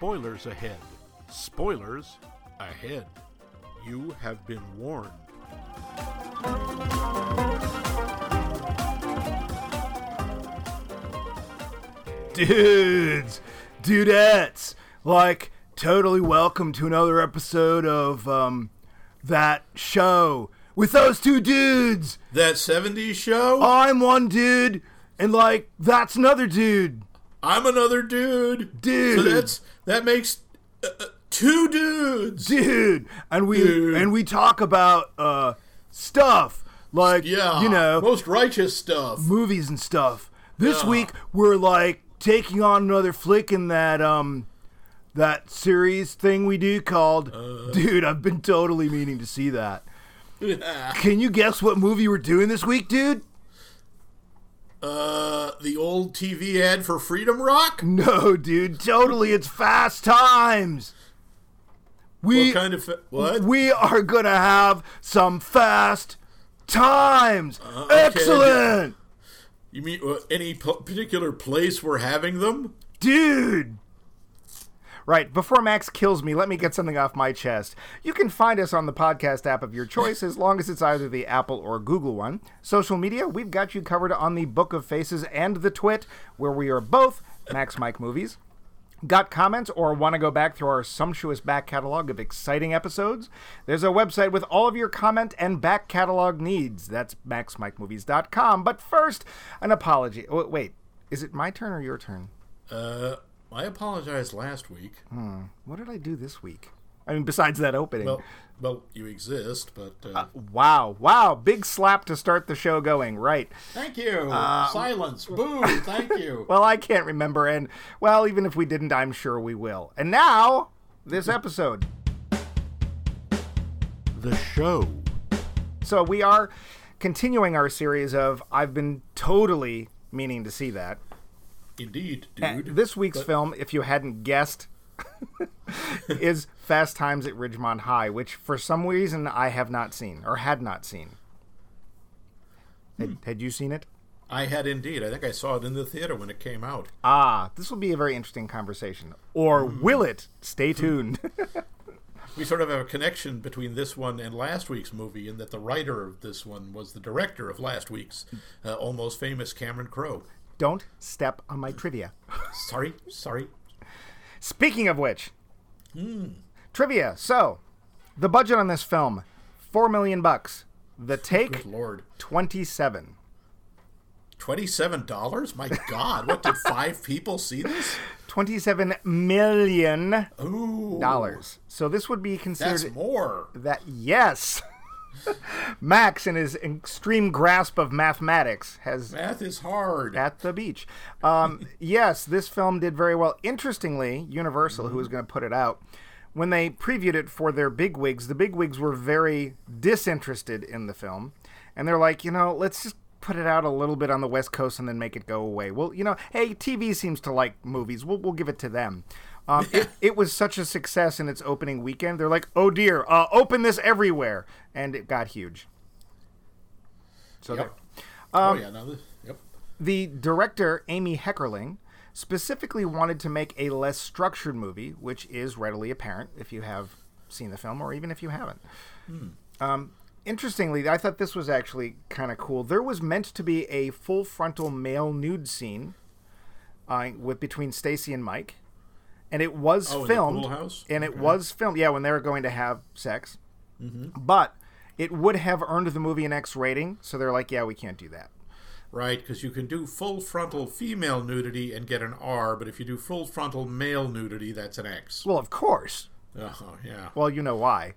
spoilers ahead. Spoilers ahead. You have been warned. dudes, dudettes, like totally welcome to another episode of um that show with those two dudes. That 70s show? I'm one dude, and like that's another dude. I'm another dude. Dude. So that's that makes uh, uh, two dudes. Dude, and we Dude. and we talk about uh stuff like Yeah. you know most righteous stuff. movies and stuff. This Yeah. week we're like taking on another flick in that um that series thing we do called Uh. Dude, I've been totally meaning to see that. Can you guess what movie we're doing this week, dude? Uh, the old TV ad for Freedom Rock. No, dude, totally it's Fast Times. We What kind of fa- what? we are going to have some fast times. Uh, okay. Excellent. You mean uh, any p- particular place we're having them? Dude! Right, before Max kills me, let me get something off my chest. You can find us on the podcast app of your choice as long as it's either the Apple or Google one. Social media, we've got you covered on the Book of Faces and the Twit, where we are both Max Mike Movies. Got comments or want to go back through our sumptuous back catalog of exciting episodes? There's a website with all of your comment and back catalog needs. That's maxmikemovies.com. But first, an apology. Wait, is it my turn or your turn? Uh, I apologized last week. What did I do this week? I mean, besides that opening. Well, well, you exist, but uh, wow, wow, big slap to start the show going. Right. thank you. Uh, Silence. Boo. Thank you. Well, I can't remember, and well, even if we didn't, I'm sure we will. And now, this episode. The show. So we are continuing our series of I've been totally meaning to see that. Indeed, And dude. This week's film, if you hadn't guessed, is Fast Times at Ridgemont High, which for some reason I have not seen or had not seen. Had, had you seen it? I had indeed. I think I saw it in the theater when it came out. Ah, this will be a very interesting conversation. Or will it? Stay tuned. We sort of have a connection between this one and last week's movie, in that the writer of this one was the director of last week's uh, almost famous Cameron Crowe. Don't step on my trivia. Sorry, sorry. Speaking of which, hmm. trivia. So, the budget on this film, four million bucks. The take, Good lord. twenty-seven. Twenty-seven dollars? My God! What did five people see this? Twenty-seven million Ooh, dollars. So this would be That's considered more. that yes. Max, in his extreme grasp of mathematics, has Math is hard. at the beach. Um, yes, this film did very well. Interestingly, Universal, who was going to put it out, when they previewed it for their bigwigs, the bigwigs were very disinterested in the film, and they're like, you know, let's just put it out a little bit on the West Coast and then make it go away. Well, you know, hey, TV seems to like movies. We'll we'll give it to them. Um, it, it was such a success in its opening weekend. They're like, oh dear, uh, open this everywhere, and it got huge. So Yep. there. oh yeah, no, this, yep. The director, Amy Heckerling, specifically wanted to make a less structured movie, which is readily apparent if you have seen the film or even if you haven't. Um, interestingly, I thought this was actually kind of cool. There was meant to be a full frontal male nude scene uh, with between Stacy and Mike, and it was Oh, filmed. And it was filmed, yeah, when they were going to have sex. Mm-hmm. But it would have earned the movie an X rating, so they're like, yeah, we can't do that. Right, because you can do full frontal female nudity and get an R, but if you do full frontal male nudity, that's an X. Well, of course. Oh, yeah. Well, you know why.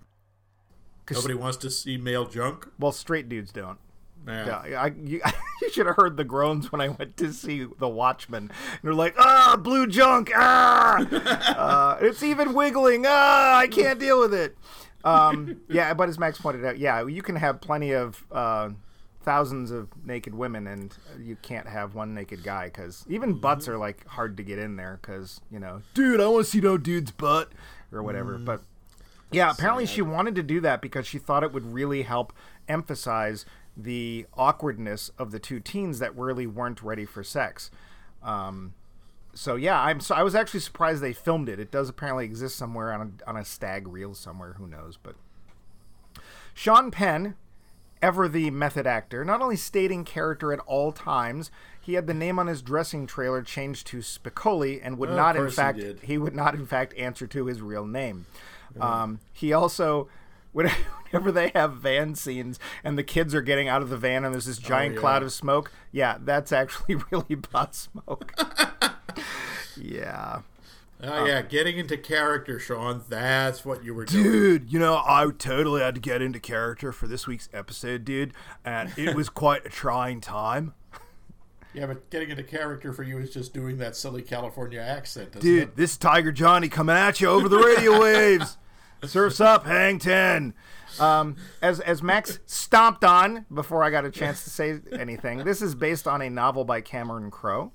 Nobody wants to see male junk. Well, straight dudes don't. Yeah. Yeah, I, you, you should have heard the groans when I went to see The Watchmen. And they're like, ah, blue junk, ah, uh, it's even wiggling, ah, I can't deal with it. Um, yeah, but as Max pointed out, yeah, you can have plenty of uh, thousands of naked women, and you can't have one naked guy because even butts are like hard to get in there because you know, dude, I want to see no dude's butt or whatever. But yeah, apparently she wanted to do that because she thought it would really help emphasize the awkwardness of the two teens that really weren't ready for sex. Um, so yeah, I'm so I was actually surprised they filmed it. It does apparently exist somewhere on a, on a stag reel somewhere. Who knows? But Sean Penn, ever the method actor, not only stayed in character at all times, he had the name on his dressing trailer changed to Spicoli and would Of not, in course he fact, he would not, in fact, answer to his real name. Um, he also, whenever they have van scenes and the kids are getting out of the van and there's this oh, giant yeah. cloud of smoke, yeah, that's actually really pot smoke. yeah. Oh yeah, uh, getting into character, Sean. That's what you were doing. Dude, you know, I totally had to get into character for this week's episode, dude, and it was quite a trying time. Yeah, but getting into character for you is just doing that silly California accent, Dude, it? this is Tiger Johnny coming at you over the radio waves. Surfs up, hang 10. Um, as as Max stomped on before I got a chance to say anything, this is based on a novel by Cameron Crowe.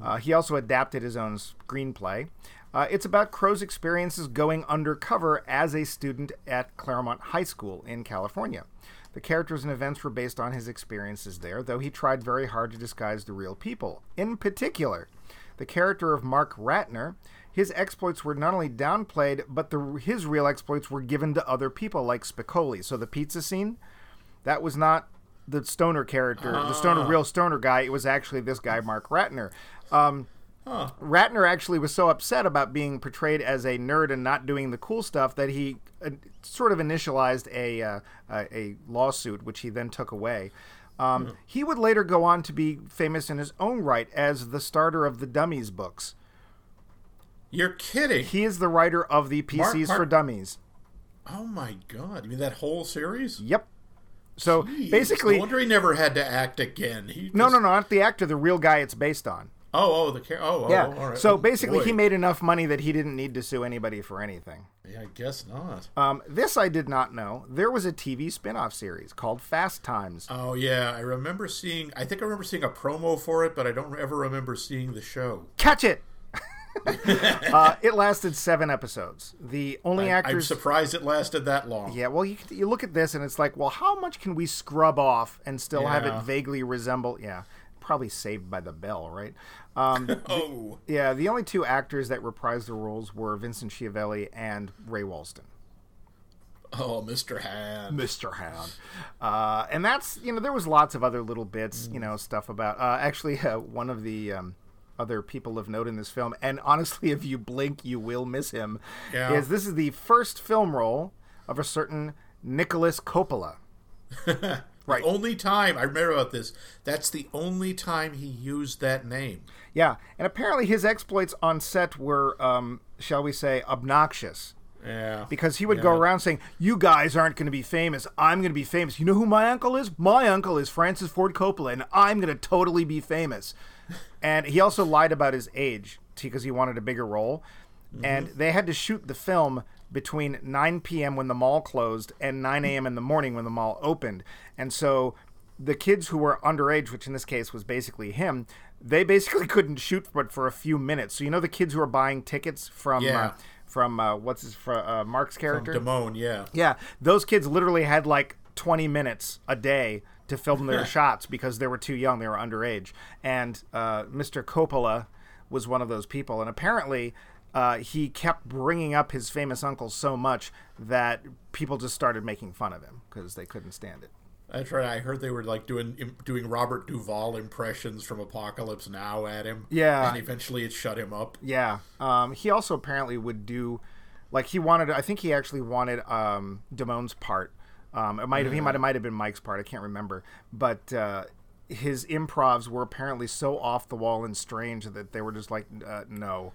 Uh, he also adapted his own screenplay. Uh, it's about Crowe's experiences going undercover as a student at Clairemont High School in California. The characters and events were based on his experiences there, though he tried very hard to disguise the real people. In particular, the character of Mark Ratner, his exploits were not only downplayed, but the, his real exploits were given to other people like Spicoli. So the pizza scene, that was not the stoner character, the stoner real stoner guy. It was actually this guy, Mark Ratner. Um, Ratner actually was so upset about being portrayed as a nerd and not doing the cool stuff that he uh, sort of initialized a uh, a a lawsuit, which he then took away. Um, He would later go on to be famous in his own right as the starter of the Dummies books. You're kidding. He is the writer of the PCs for Mark- Dummies. Oh my god! You mean that whole series? Yep. So Jeez, basically, no wonder he never had to act again. He no, no, no, not the actor, the real guy it's based on. Oh, oh, the char- oh, oh, Yeah. all right. So Oh, basically, boy. he made enough money that he didn't need to sue anybody for anything. Yeah, I guess not. Um, this I did not know. There was a TV spin-off series called Fast Times. Oh yeah, I remember seeing. I think I remember seeing a promo for it, but I don't ever remember seeing the show. Catch it! uh, it lasted seven episodes. The only I'm actors. surprised it lasted that long. Yeah, well, you, you look at this and it's like, well, how much can we scrub off and still have it vaguely resemble? Yeah, probably Saved by the Bell, right? Um, Oh, yeah, the only two actors that reprised the roles were Vincent Schiavelli and Ray Walston. oh, Mr. Hand. Mr. Hound. Uh, and that's, you know, there was lots of other little bits, you know, stuff about. Uh, actually, uh, one of the um, other people of note in this film, and honestly, if you blink, you will miss him, Yeah. is this is the first film role of a certain Nicholas Coppola. Right. The only time I remember about this. That's the only time he used that name. Yeah, and apparently his exploits on set were, um, shall we say, obnoxious. Yeah. because he would go around saying, "You guys aren't going to be famous. I'm going to be famous. You know who my uncle is? My uncle is Francis Ford Coppola, and I'm going to totally be famous." and he also lied about his age because he wanted a bigger role, and they had to shoot the film between 9 p.m. when the mall closed and 9 a.m. in the morning when the mall opened, and so. The kids who were underage, which in this case was basically him, they basically couldn't shoot but for a few minutes. So you know the kids who are buying tickets from Yeah. uh, from uh, what's his fr- uh, Mark's character? Damone, yeah. Yeah, those kids literally had like 20 minutes a day to film their shots because they were too young, they were underage. And uh, Mr. Coppola was one of those people, and apparently. Uh, he kept bringing up his famous uncle so much that people just started making fun of him because they couldn't stand it. That's right. I heard they were like doing doing Robert Duvall impressions from Apocalypse Now at him. Yeah. And eventually it shut him up. Yeah. Um, he also apparently would do, like he wanted. I think he actually wanted um, Damone's part. Um, it might have. He might have. Might have been Mike's part. I can't remember. But uh, his improvs were apparently so off the wall and strange that they were just like, uh, no.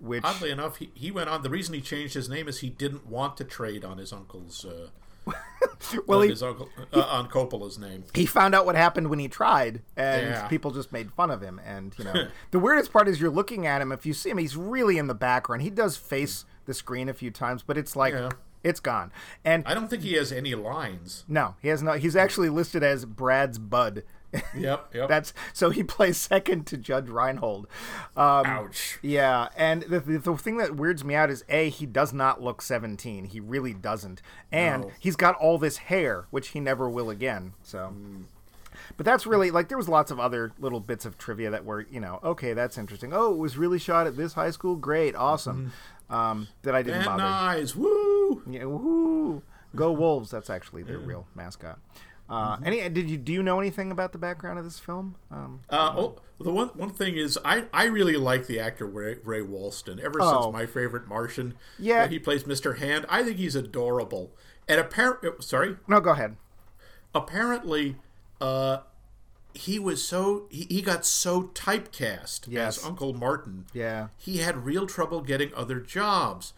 Which Oddly enough, he, he went on. The reason he changed his name is he didn't want to trade on his uncle's. Uh, well, he, his uncle uh, on Coppola's name. he found out what happened when he tried, and Yeah. people just made fun of him. And you know, the weirdest part is you're looking at him. If you see him, he's really in the background. He does face the screen a few times, but it's like Yeah. it's gone. And I don't think he has any lines. No, he has no. He's actually listed as Brad's bud. Yep. Yep. That's so he plays second to Judge Reinhold. Um, Ouch. yeah, and the, the the thing that weirds me out is a he does not look seventeen. He really doesn't, and No. he's got all this hair, which he never will again. So. But that's really like there was lots of other little bits of trivia that were you know okay that's interesting. Oh, it was really shot at this high school. Great, awesome. Um, that I didn't And bother. eyes, woo! Yeah, woohoo! Go Wolves! That's actually their real mascot. Uh, Mm-hmm. Any? Did you do you know anything about the background of this film? Um, Uh, oh, the one one thing is, I, I really like the actor Ray, Ray Walston. Ever Oh. since my favorite Martian, Yeah. he plays Mr. Hand. I think he's adorable. And apparently, sorry, no, go ahead. apparently, uh, he was so he, he got so typecast Yes. as Uncle Martin. Yeah. he had real trouble getting other jobs,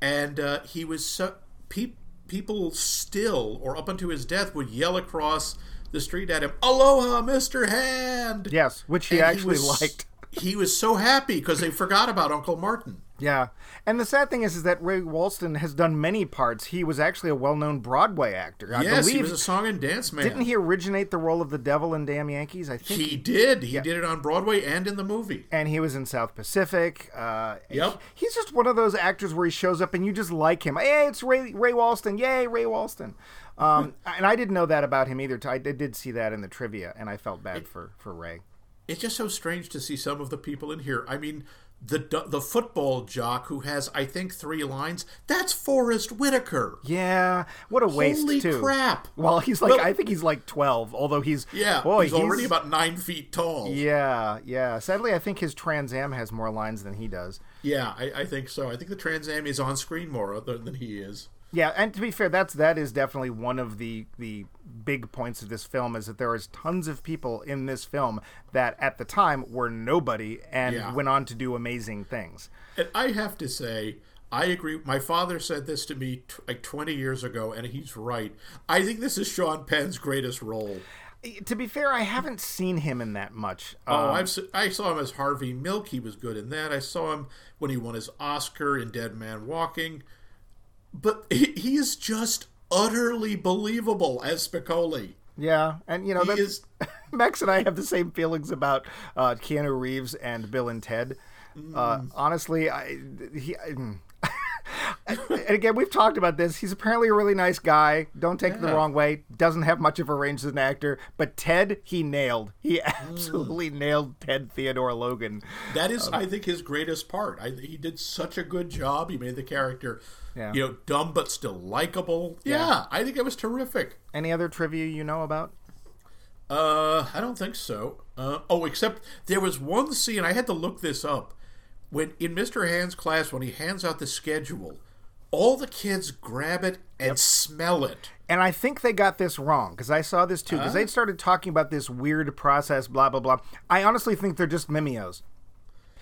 and uh, he was so pe- people still or up until his death would yell across the street at him, "Aloha, Mister Hand!" Yes, which he And actually was- liked. He was so happy because they forgot about Uncle Martin. Yeah, and the sad thing is, is that Ray Walston has done many parts. He was actually a well-known Broadway actor. I yes, he was a song and dance man. didn't he originate the role of the devil in Damn Yankees? I think. He did. He did it on Broadway and in the movie. and he was in South Pacific. Uh, Yep. He's just one of those actors where he shows up and you just like him. Hey, it's Ray Ray Walston. Yay, Ray Walston. Um, and I didn't know that about him either. I did see that in the trivia, and I felt bad for for Ray. It's just so strange to see some of the people in here. I mean, the the football jock who has I think three lines. That's Forest Whitaker. Yeah, what a waste Holy too. crap! Well, he's like Well- I think he's like twelve, although he's Yeah, boy, he's, already about nine feet tall. yeah yeah. Sadly, I think his Trans Am has more lines than he does. Yeah, I, I think so. I think the Trans Am is on screen more than, than he is. Yeah, and to be fair, that's that is definitely one of the the big points of this film is that there is tons of people in this film that at the time were nobody and Yeah. went on to do amazing things. And I have to say, I agree. My father said this to me t- like 20 years ago, and he's right. I think this is Sean Penn's greatest role. To be fair, I haven't seen him in that much. Oh, Um, I've I saw him as Harvey Milk. He was good in that. I saw him when he won his Oscar in Dead Man Walking. But he, he is just utterly believable as Spicoli. yeah, and you know He that's, is Max and I have the same feelings about uh, Keanu Reeves and Bill and Ted. Uh, Mm. honestly, I he. I, and again, we've talked about this. He's apparently a really nice guy. Don't take it the wrong way. Doesn't have much of a range as an actor, but Ted, he nailed. He Mm. absolutely nailed Ted Theodore Logan. That is, I think, his greatest part. I, he did such a good job. He made the character, Yeah. you know, dumb but still likable. Yeah, I think it was terrific. Any other trivia you know about? Uh, I don't think so. Uh, oh, except there was one scene I had to look this up when in Mr. Hand's class when he hands out the schedule, all the kids grab it and smell it. And I think they got this wrong because I saw this too because they started talking about this weird process, blah blah blah. I honestly think they're just mimeos.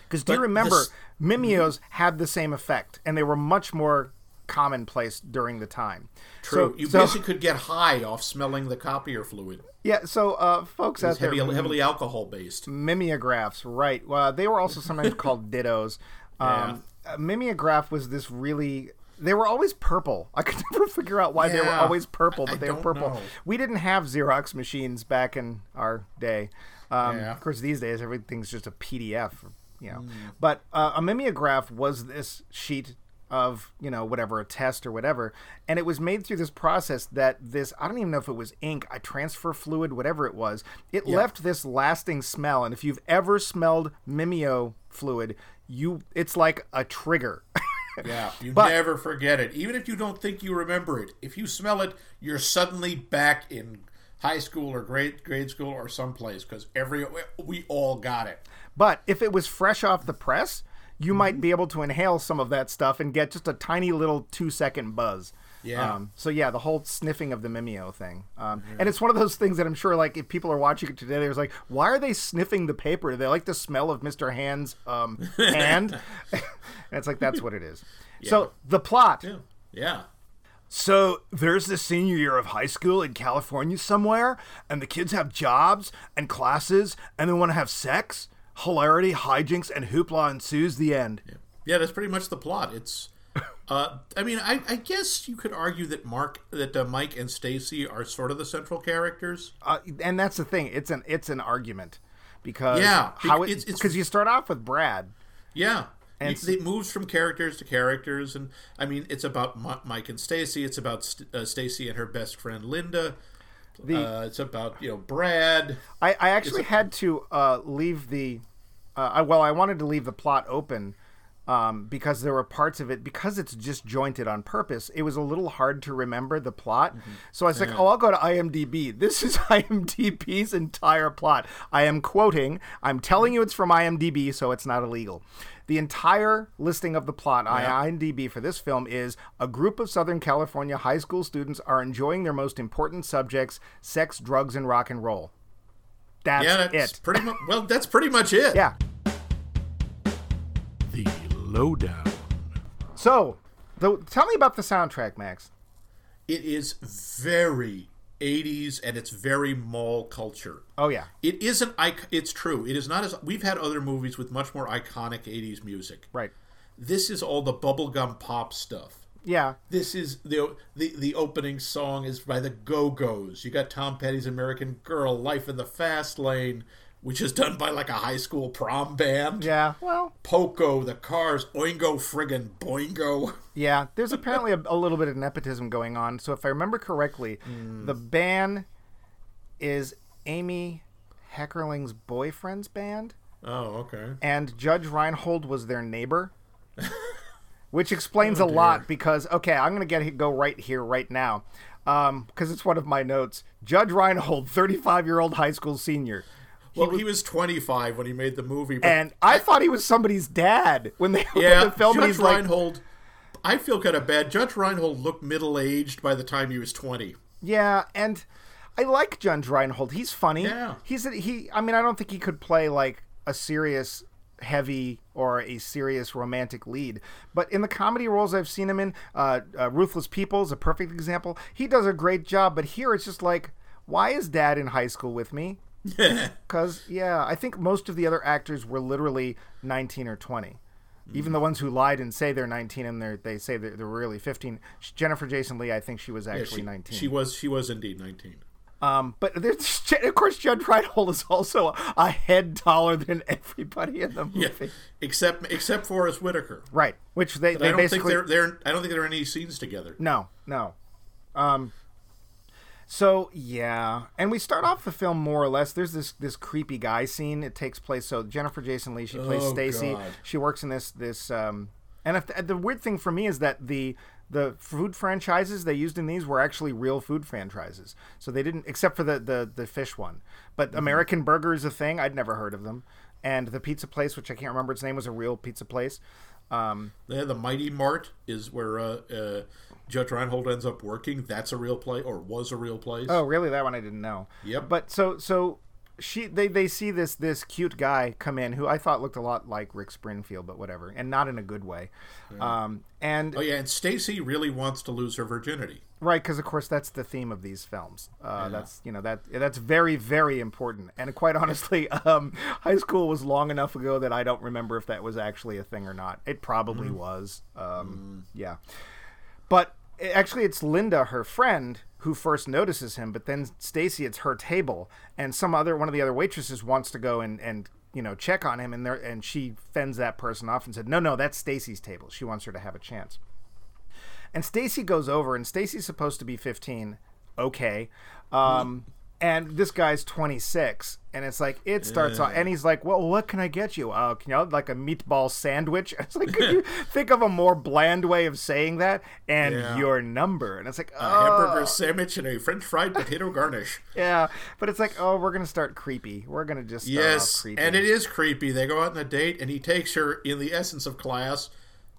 Because do you remember this- mimeos had the same effect and they were much more commonplace during the time. True. So, you so- basically could get high off smelling the copier fluid. yeah. So uh, folks out It's there, heavy, heavily alcohol based. mimeographs, right? Well, they were also sometimes called dittos. Um, a mimeograph was this really. They were always purple. I could never figure out why they were always purple, but I they were purple. know. We didn't have Xerox machines back in our day. Um, Yeah. Of course, these days everything's just a PDF, you know. Mm. But uh, a mimeograph was this sheet of you know whatever a test or whatever, and it was made through this process that this I don't even know if it was ink, a transfer fluid, whatever it was. It left this lasting smell, and if you've ever smelled mimeo fluid, you it's like a trigger. Yeah, you But- never forget it. Even if you don't think you remember it, if you smell it, you're suddenly back in high school or grade grade school or someplace because every we all got it. But if it was fresh off the press, you Mm-hmm. might be able to inhale some of that stuff and get just a tiny little two second buzz. Yeah. Um, so yeah, the whole sniffing of the mimeo thing, um, and it's one of those things that I'm sure, like, if people are watching it today, there's like, why are they sniffing the paper? Do they like the smell of Mister Hand's um, hand? and it's like that's what it is. So the plot. Yeah, yeah. So there's the senior year of high school in California somewhere, and the kids have jobs and classes, and they want to have sex. Hilarity, hijinks, and hoopla ensues. The end. Yeah, that's pretty much the plot. It's, uh, I mean, I, I guess you could argue that Mark, that uh, Mike and Stacy are sort of the central characters. Uh, and that's the thing. It's an it's an argument because Yeah, how it, it's- because you start off with Brad. Yeah, And it, it moves from characters to characters, and I mean, it's about Mike and Stacy. It's about St- uh, Stacy and her best friend Linda. The- uh, it's about you know Brad. I, I actually had to uh, leave the. Uh, I, well, I wanted to leave the plot open um, because there were parts of it because it's disjointed on purpose. It was a little hard to remember the plot, so I was like, "Oh, I'll go to IMDb. This is IMDb's entire plot. I am quoting. I'm telling you, it's from IMDb, so it's not illegal." The entire listing of the plot on IMDb for this film is a group of Southern California high school students are enjoying their most important subjects: sex, drugs, and rock and roll. That's Yeah, that's it. pretty much. Well, that's pretty much it. Yeah. The lowdown. So, the, tell me about the soundtrack, Max. It is very 80s and it's very mall culture. Oh yeah. It isn't. ic- It's true. It is not as we've had other movies with much more iconic 80s music. Right. This is all the bubblegum pop stuff. Yeah. This is the the the opening song is by the Go Go's. You got Tom Petty's American Girl, Life in the Fast Lane, which is done by like a high school prom band. Yeah. Well. Poco, the Cars, Oingo friggin' Boingo. Yeah. There's apparently a, a little bit of nepotism going on. So if I remember correctly, hmm. the band is Amy Heckerling's boyfriend's band, Oh, okay. and Judge Reinhold was their neighbor. Which explains Oh, a lot because okay, I'm gonna get go right here right now, um, because it's one of my notes. Judge Reinhold, 35 year old high school senior, Well, he was 25 when he made the movie, and I thought he was somebody's dad when they yeah, the film. Judge he's like, Reinhold. I feel kind of bad. Judge Reinhold looked middle aged by the time he was 20. Yeah, and I like Judge Reinhold. He's funny. Yeah. He's a, he. I mean, I don't think he could play like a serious, heavy or a serious romantic lead. But in the comedy roles I've seen him in, uh, uh, Ruthless People is a perfect example. He does a great job. But here it's just like, why is Dad in high school with me? Because yeah, I think most of the other actors were literally 19 or 20. Even the ones who lied and say they're 19 and they're, they say they're, they're really 15. Jennifer Jason Leigh, I think she was actually she, 19. she was she was indeed 19. Um, but there's, of course, Judge Reinhold is also a head taller than everybody in the movie. Yeah, except except Forest Whitaker. Right. Which they, I they don't think basically they're they're I don't think there are any scenes together. no no. Um. So yeah, and we start off the film more or less. There's this this creepy guy scene. It takes place. So Jennifer Jason Leigh, she plays Oh, Stacy. She works in this this. Um, and if, the weird thing for me is that the the food franchises they used in these were actually real food franchises. So they didn't, except for the the, the fish one. But Mm-hmm. American Burger is a thing. I'd never heard of them. And the pizza place, which I can't remember its name, was a real pizza place. Um, Yeah, the Mighty Mart is where uh, uh, Judge Reinhold ends up working. That's a real place, or was a real place. Oh, really? That one I didn't know. Yep. But so so she they they see this this cute guy come in who I thought looked a lot like Rick Springfield, but whatever, and not in a good way. Um, and Oh yeah, and Stacy really wants to lose her virginity. right, because of course that's the theme of these films. Uh, That's you know that that's very very important. And quite honestly, um, high school was long enough ago that I don't remember if that was actually a thing or not. It probably was. Um, Yeah. But actually, it's Linda, her friend, who first notices him. But then Stacy, it's her table, and some other one of the other waitresses wants to go and and you know check on him, and there and she fends that person off and said, "No, no, that's Stacy's table. She wants her to have a chance." And Stacy goes over, and Stacy's supposed to be 15. Okay. Um, and this guy's 26. And it's like, it starts off, and he's like, Well, what can I get you? Uh, can you have like a meatball sandwich? It's like, could you think of a more bland way of saying that? And Yeah. your number. And it's like, A oh, hamburger sandwich and a French fried potato garnish. yeah. But it's like, oh, we're going to start creepy. We're going to just Yes, creepy. and it is creepy. They go out on a date, and he takes her, in the essence of class,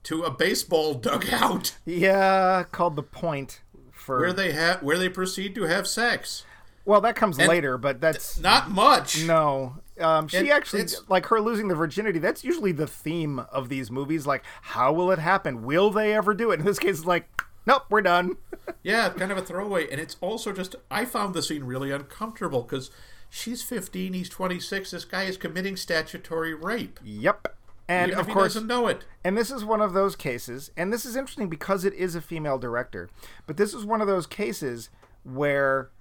to a baseball dugout yeah, called the point for. where they have where they proceed to have sex. Well, that comes later, but that's. Not much. No. Um, she And actually it's- like her losing the virginity. That's usually the theme of these movies. Like, how will it happen? Will they ever do it? In this case, it's like, nope, we're done. Yeah, kind of a throwaway. And it's also just, I found the scene really uncomfortable because she's 15, he's 26. This guy is committing statutory rape. yep. And even of course, doesn't know it. and this is one of those cases, and this is interesting because it is a female director, but this is one of those cases where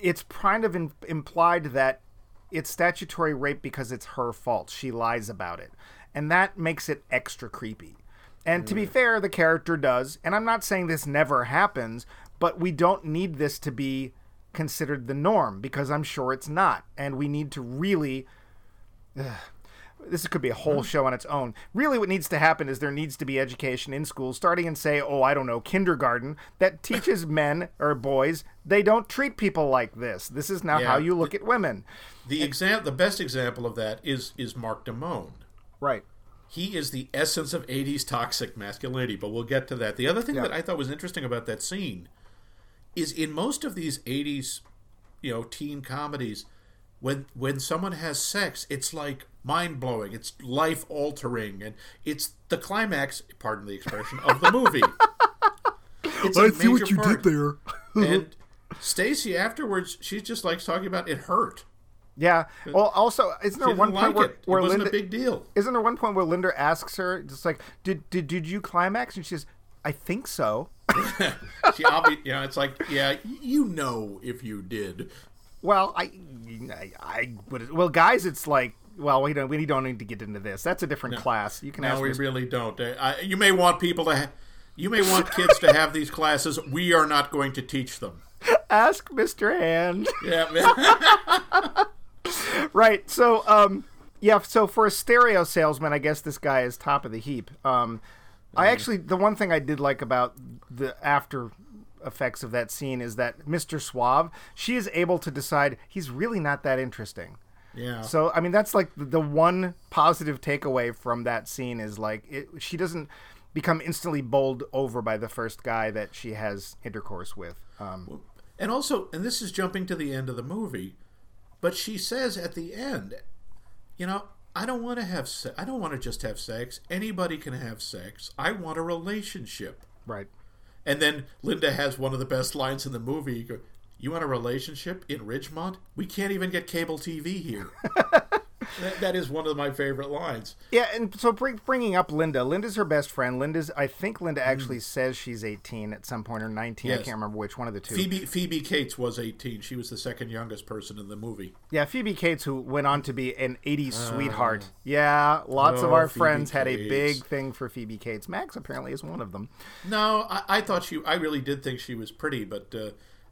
it's kind of in, implied that it's statutory rape because it's her fault. She lies about it. And that makes it extra creepy. And to be mm. fair, the character does, and I'm not saying this never happens, but we don't need this to be considered the norm because I'm sure it's not. And we need to really. This could be a whole mm-hmm. show on its own. Really, what needs to happen is there needs to be education in schools, starting in, say, oh, I don't know, kindergarten, that teaches men or boys they don't treat people like this. This is not Yeah. how you look at women. The exam, the best example of that is is Mark Damone. Right. He is the essence of 80s toxic masculinity, but we'll get to that. The other thing Yeah. that I thought was interesting about that scene is in most of these 80s, you know, teen comedies, when when someone has sex, it's like mind blowing, it's life altering, and it's the climax, pardon the expression, of the movie. It's a I see what you part. did there. and Stacy afterwards, she just likes talking about it hurt. Yeah. Well, also, isn't there didn't one like point where, it. It where wasn't Linda a big deal. isn't there one point where Linda asks her just like, "Did did did you climax?" And she says, "I think so." She obvi- you know, it's like, yeah, you know if you did. Well, I, I, I would. Well, guys, it's like, well, we don't we don't need to get into this. That's a different class. You can No, ask. we Miss- really don't. I, you may want people to, ha- you may want kids to have these classes. We are not going to teach them. ask Mr. Hand. Yeah, man. right. So, um, yeah. So for a stereo salesman, I guess this guy is top of the heap. Um, I actually, the one thing I did like about the after effects of that scene is that Mr. Suave, she is able to decide he's really not that interesting. yeah. So I mean, that's like the- one positive takeaway from that scene is like it, she doesn't become instantly bowled over by the first guy that she has intercourse with. Um, And also, and this is jumping to the end of the movie, but she says at the end, you know, I don't want to have se- I don't want to just have sex. Anybody can have sex. I want a relationship. right. And then Linda has one of the best lines in the movie. You, want a relationship in Ridgemont? We can't even get cable TV here. that, that is one of my favorite lines. Yeah, and so bring, bringing up Linda, Linda's her best friend. Linda's, I think Linda actually says she's 18 at some point or 19. I can't remember which one of the two. Phoebe Phoebe Cates was 18. She was the second youngest person in the movie. Yeah, Phoebe Cates, who went on to be an 80s sweetheart. Yeah, lots of oh, our Phoebe friends had a big thing for Phoebe Cates. Max apparently is one of them. No, I, I thought she. I really did think she was pretty, but uh,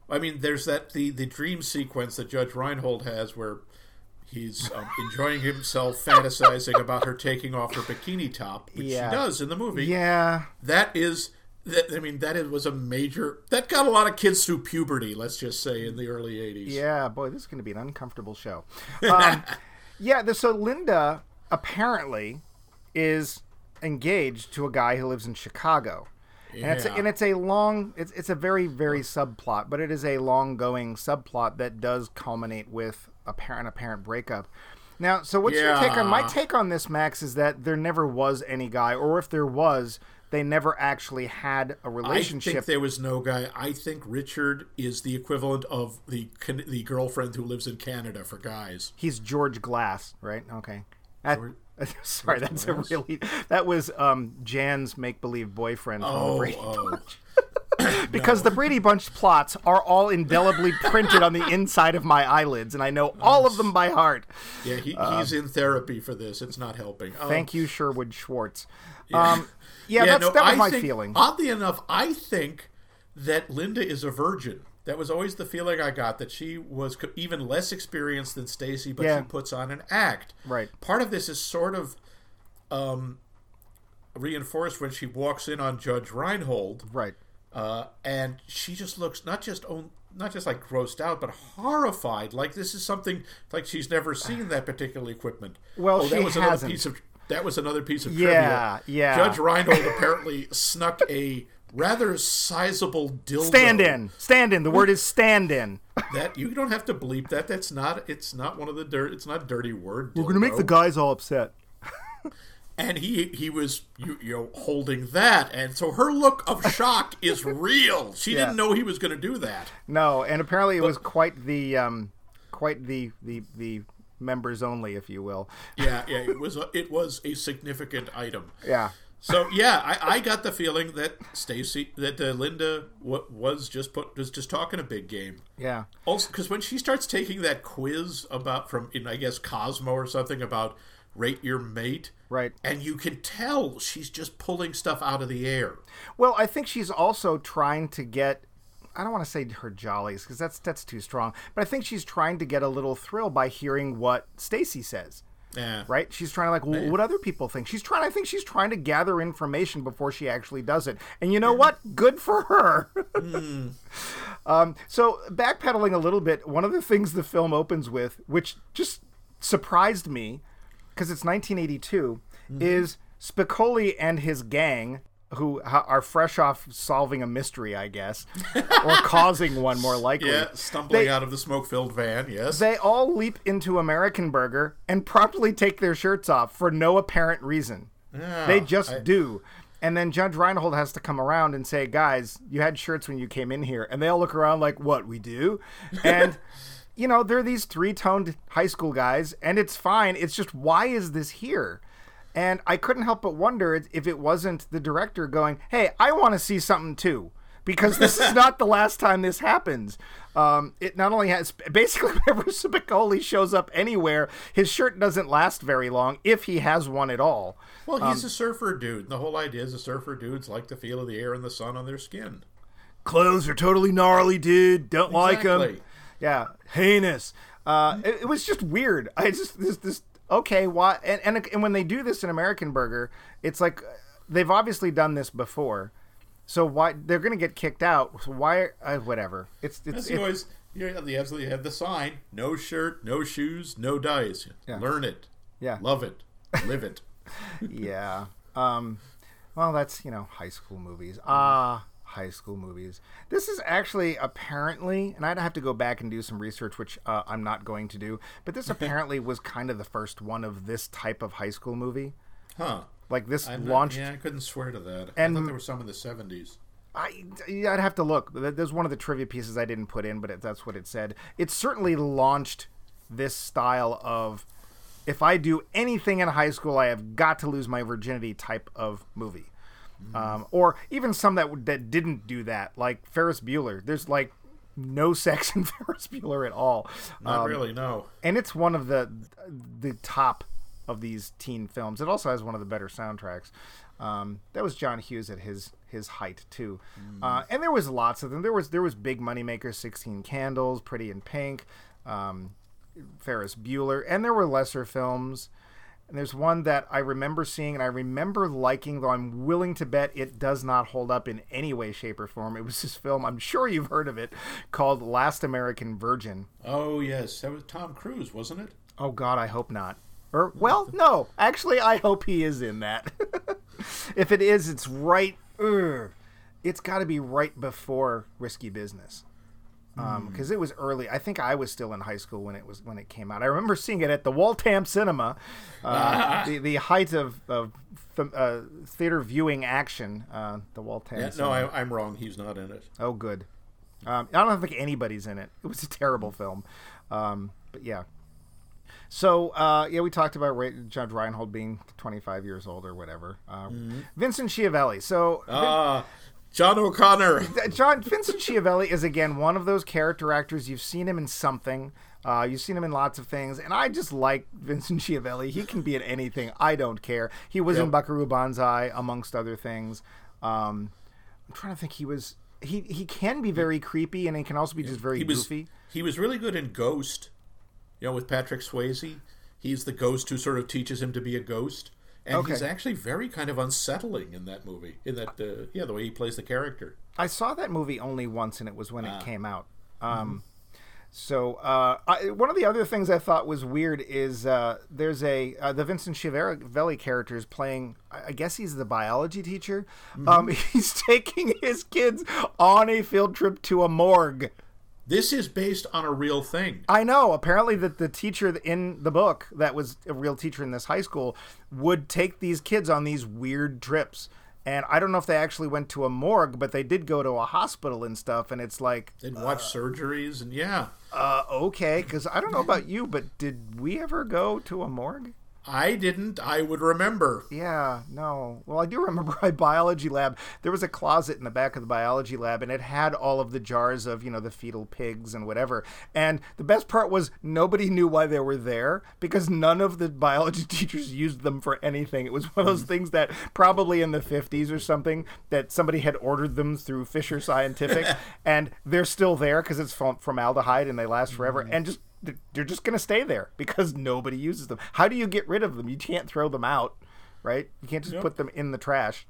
I mean, there's that the the dream sequence that Judge Reinhold has where he's um, enjoying himself, fantasizing about her taking off her bikini top, which Yeah. she does in the movie. Yeah, That is. That, I mean, that was a major. That got a lot of kids through puberty. Let's just say in the early '80s. Yeah, boy, this is going to be an uncomfortable show. Um, yeah, the, so Linda apparently is engaged to a guy who lives in Chicago. And it's, Yeah. and it's a long, it's, it's a very, very subplot, but it is a long going subplot that does culminate with a parent apparent breakup. Now, so what's your take on my take on this, Max? Is that there never was any guy, or if there was, they never actually had a relationship. I think there was no guy. I think Richard is the equivalent of the the girlfriend who lives in Canada for guys. He's George Glass, right? Okay. That- George- sorry, that's a really that was um, Jan's make believe boyfriend Oh, oh. because the Brady Bunch plots are all indelibly printed on the inside of my eyelids, and I know all of them by heart. Yeah, he, he's in therapy for this. It's not helping. Um, Uh, Thank you, Sherwood Schwartz. Yeah, um, yeah, that's, no, that was I my think- feeling. Oddly enough, I think that Linda is a virgin. That was always the feeling I got that she was even less experienced than Stacy, but Yeah. she puts on an act. Right. Part of this is sort of um, reinforced when she walks in on Judge Reinhold, Right. Uh, and she just looks not just on, not just like grossed out, but horrified. Like this is something like she's never seen that particular equipment. Well, oh, that was another hasn't. piece of that was another piece of Yeah, trivia. yeah. Judge Reinhold apparently snuck a rather sizable dildo. Stand in. Stand in. The word is stand in. That you don't have to bleep that. That's not. It's not one of the dirt. It's not a dirty word. We're gonna make the guys all upset. and he he was you, you know holding that, and so her look of shock is real. She Yeah. didn't know he was going to do that. No, and apparently it was quite the um, quite the the the members only, if you will. Yeah, yeah. It was a, it was a significant item. Yeah. So yeah, I, I got the feeling that Stacy, that uh, Linda w- was just put was just talking a big game. Yeah. Also, because when she starts taking that quiz about from in I guess Cosmo or something about rate your mate, Right. and you can tell she's just pulling stuff out of the air. Well, I think she's also trying to get. I don't want to say her jollies because that's that's too strong. But I think she's trying to get a little thrill by hearing what Stacy says. Yeah. Right? She's trying to like well, what other people think. She's trying. I think she's trying to gather information before she actually does it. And you know what? Good for her. um, so backpedaling a little bit, one of the things the film opens with, which just surprised me, because it's 1982, mm-hmm. is Spicoli and his gang. Who ha- are fresh off solving a mystery, I guess, or causing one more likely. Yeah, stumbling They- out of the smoke-filled van. Yes. They all leap into American Burger and promptly take their shirts off for no apparent reason. Yeah, they just I- do. And then Judge Reinhold has to come around and say, guys, you had shirts when you came in here. And they all look around like, what, we do? And, you know, they're these three toned high school guys, and it's fine. It's just, why is this here? And I couldn't help but wonder if it wasn't the director going, hey, I want to see something too. Because this is not the last time this happens. Um, it not only has basically whenever Spicoli shows up anywhere, his shirt doesn't last very long if he has one at all. Well, Um, he's a surfer dude. and The whole idea is the surfer dudes like the feel of the air and the sun on their skin. Clothes are totally gnarly, dude. Don't like 'em. Yeah, Heinous. Uh, it, it was just weird. I just this this okay. Why? And, and and when they do this in American Burger, it's like uh, they've obviously done this before. So why they're gonna get kicked out? So why? Uh, whatever. It's it's, it's always, you know, they absolutely had the sign: no shirt, no shoes, no dice. Yeah. Learn it, yeah love it, live it. yeah. Um, well, that's you know high school movies. Ah, high school movies. This is actually apparently, and I'd have to go back and do some research, which uh, I'm not going to do. But this apparently was kind of the first one of this type of high school movie. Huh? Like this I'm not- launched yeah, I couldn't swear to that. And- I thought there were some in the seventies. I, I'd have to look. Th- There's one of the trivia pieces I didn't put in, but it, that's what it said. It certainly launched this style of if I do anything in high school, I have got to lose my virginity type of movie. Um, or even some that that didn't do that, like Ferris Bueller. There's like no sex in Ferris Bueller at all, Not Um, really. No. and it's one of the the top of these teen films. It also has one of the better soundtracks. Um, that was John Hughes at his his height too, uh, and there was lots of them. There was there was big moneymakers, Sixteen Candles, Pretty in Pink, um, Ferris Bueller, and there were lesser films. And there's one that I remember seeing and I remember liking, though I'm willing to bet it does not hold up in any way, shape, or form. It was this film, I'm sure you've heard of it, called Last American Virgin. Oh yes, that was Tom Cruise, wasn't it? Oh God, I hope not. Or well, no. Actually, I hope he is in that. if it is, it's right. Ugh, it's got to be right before Risky Business, because it was early. I think I was still in high school when it was when it came out. I remember seeing it at the Waltham Cinema, uh, the the height of of uh, theater viewing action. Uh, the Waltham. Yeah, no, I, I'm wrong. He's not in it. Oh, good. Um, I don't think anybody's in it. It was a terrible film, um, but yeah. So uh, yeah, we talked about Ra- Judge Reinhold being 25 years old or whatever. Uh, Vincent Schiavelli. So Ah, John O'Connor. John Vincent Schiavelli is again one of those character actors. You've seen him in something. Uh, you've seen him in lots of things, and I just like Vincent Schiavelli. He can be in anything. I don't care. He was in Yep. Buckaroo Banzai, amongst other things. Um, I'm trying to think. He was. He he can be very creepy, and he can also be just very He was goofy. he was really good in Ghost. You know, with Patrick Swayze, he's the ghost who sort of teaches him to be a ghost, and he's actually very kind of unsettling in that movie. In that, uh, yeah, the way he plays the character. I saw that movie only once, and it was when Ah. it came out. Mm-hmm. Um, So uh, I, one of the other things I thought was weird is uh, there's a uh, the Vincent Schiavelli character is playing. I I guess he's the biology teacher. Mm-hmm. Um, he's taking his kids on a field trip to a morgue. This is based on a real thing. I know. Apparently, that the teacher in the book that was a real teacher in this high school would take these kids on these weird trips. And I don't know if they actually went to a morgue, but they did go to a hospital and stuff. And it's like, And watch surgeries, and yeah, uh, okay, because I don't know about you, but did we ever go to a morgue? I didn't. I would remember. Yeah, no. Well, I do remember my biology lab. There was a closet in the back of the biology lab, and it had all of the jars of, you know, the fetal pigs and whatever. And the best part was nobody knew why they were there because none of the biology teachers used them for anything. It was one of those hmm. things that probably in the 50s or something that somebody had ordered them through Fisher Scientific, and they're still there because it's formaldehyde and they last forever. Hmm. And just they're just going to stay there because nobody uses them. How do you get rid of them? You can't throw them out, right? You can't just Yep. put them in the trash.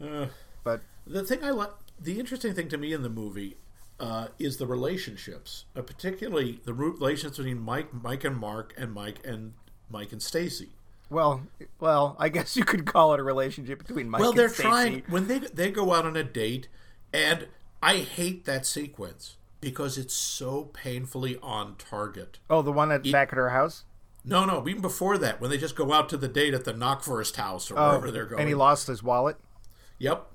Uh, But the thing I like, the interesting thing to me in the movie uh, is the relationships, uh, particularly the relationships between Mike, Mike and Mark, and Mike and Mike and Stacy. well, well, I guess you could call it a relationship between Mike well, and they're Stacy. trying when they they go out on a date, and I hate that sequence because it's so painfully on target. Oh, the one at back at her house. No, no, even before that, when they just go out to the date at the Knockwurst house or Oh, wherever they're going. and he lost his wallet. Yep.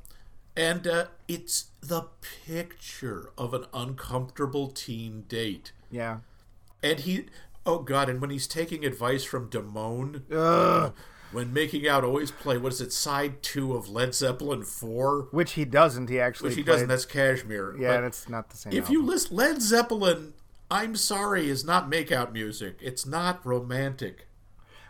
And uh, it's the picture of an uncomfortable teen date. Yeah. And he, oh God, and when he's taking advice from Damone, when making out, always play, what is it, side two of Led Zeppelin 4? Which he doesn't. He actually. Which he played- doesn't, that's Kashmir. Yeah, But and it's not the same. if album. you list Led Zeppelin, I'm sorry, is not make makeout music. It's not romantic.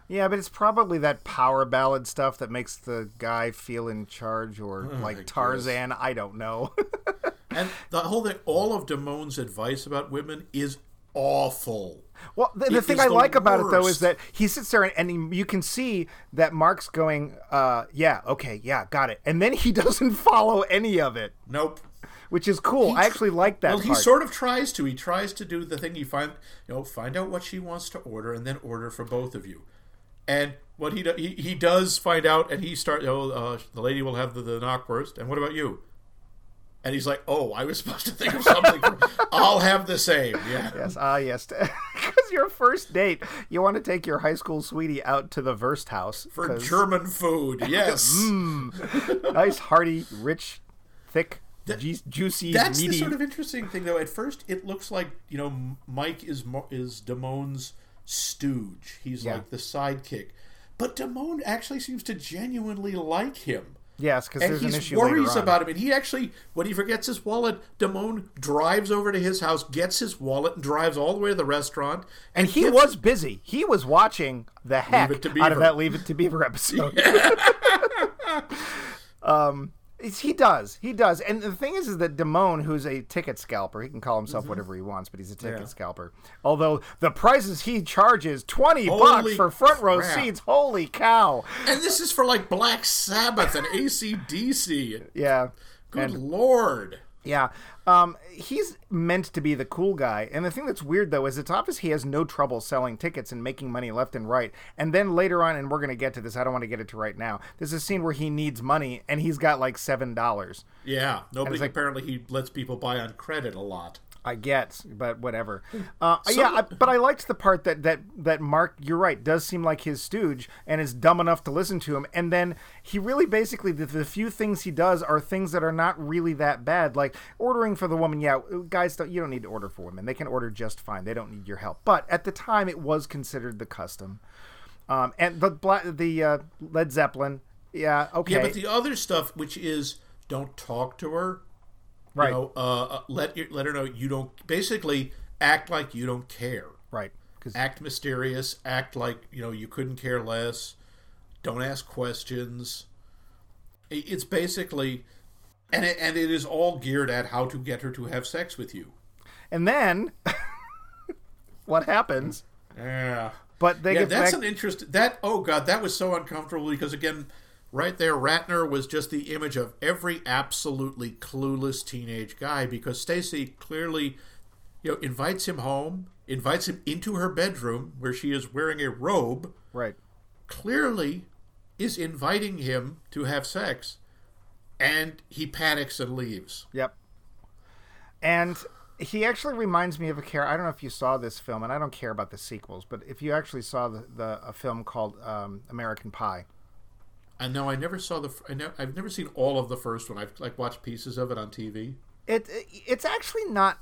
Yeah, but it's probably that power ballad stuff that makes the guy feel in charge, or mm, I like. Tarzan. I don't know. And the whole thing, all of Damone's advice about women is awful. Well, the, the thing I like about it though is that he sits there and, and he, you can see that Mark's going, uh, "Yeah, okay, yeah, got it," and then he doesn't follow any of it, Nope. which is cool. I actually like that Well, he sort of tries to. He tries to do the thing. He find, you know, find out what she wants to order, and then order for both of you. And what he do, he, he does find out, and he start. Oh, uh, the lady will have the, the knockwurst. And what about you? And he's like, "Oh, I was supposed to think of something. I'll have the same." Yeah. yes, ah, yes, because your first date, you want to take your high school sweetie out to the Verst house For 'cause German food, yes. nice, hearty, rich, thick, ju- juicy, That's meaty. the sort of interesting thing, though. At first, it looks like you know Mike is is Damone's stooge. He's Yeah. like the sidekick, but Damone actually seems to genuinely like him, yes, because and there's an issue worries later on. about him. And he actually, when he forgets his wallet, Damone drives over to his house, gets his wallet, and drives all the way to the restaurant. And he gives- was busy. He was watching the heck out of that Leave It to Beaver episode. um, he does. He does. And the thing is, is that Damone, who's a ticket scalper, he can call himself whatever he wants, but he's a ticket Mm-hmm. Yeah. scalper. Although the prices he charges, 20 bucks for front row crap. seats. Holy cow. and this is for like Black Sabbath and ACDC. Yeah. Good And- lord. Yeah. Um, he's meant to be the cool guy. And the thing that's weird, though, is it's obvious he has no trouble selling tickets and making money left and right. And then later on, and we're going to get to this, I don't want to get it to right now, there's a scene where he needs money and he's got like $7. Yeah, nobody. like- apparently, he lets people buy on credit a lot. I get, but whatever. Uh, yeah, I, but I liked the part that, that that Mark, you're right, does seem like his stooge and is dumb enough to listen to him. And then he really basically the, the few things he does are things that are not really that bad, like ordering for the woman. Yeah, guys, don't you don't need to order for women; they can order just fine. They don't need your help. But at the time, it was considered the custom. Um, and the the uh, Led Zeppelin, yeah, okay, Yeah, but the other stuff, which is don't talk to her, right, you know, uh, uh, let your, let her know you don't. Basically, act like you don't care. right, because Act mysterious. Act like you know you couldn't care less. Don't ask questions. It's basically, and it, and it is all geared at how to get her to have sex with you. and then what happens? Yeah. But they yeah, that's back- an interest. That oh god, that was so uncomfortable because again, right there, Ratner was just the image of every absolutely clueless teenage guy because Stacy clearly, you know, invites him home, invites him into her bedroom where she is wearing a robe, right. clearly is inviting him to have sex, and he panics and leaves. Yep. And he actually reminds me of a character. I don't know if you saw this film, and I don't care about the sequels, but if you actually saw the, the a film called um, American Pie, And no, I never saw the. I ne- I've never seen all of the first one. I've like watched pieces of it on TV. it it's actually not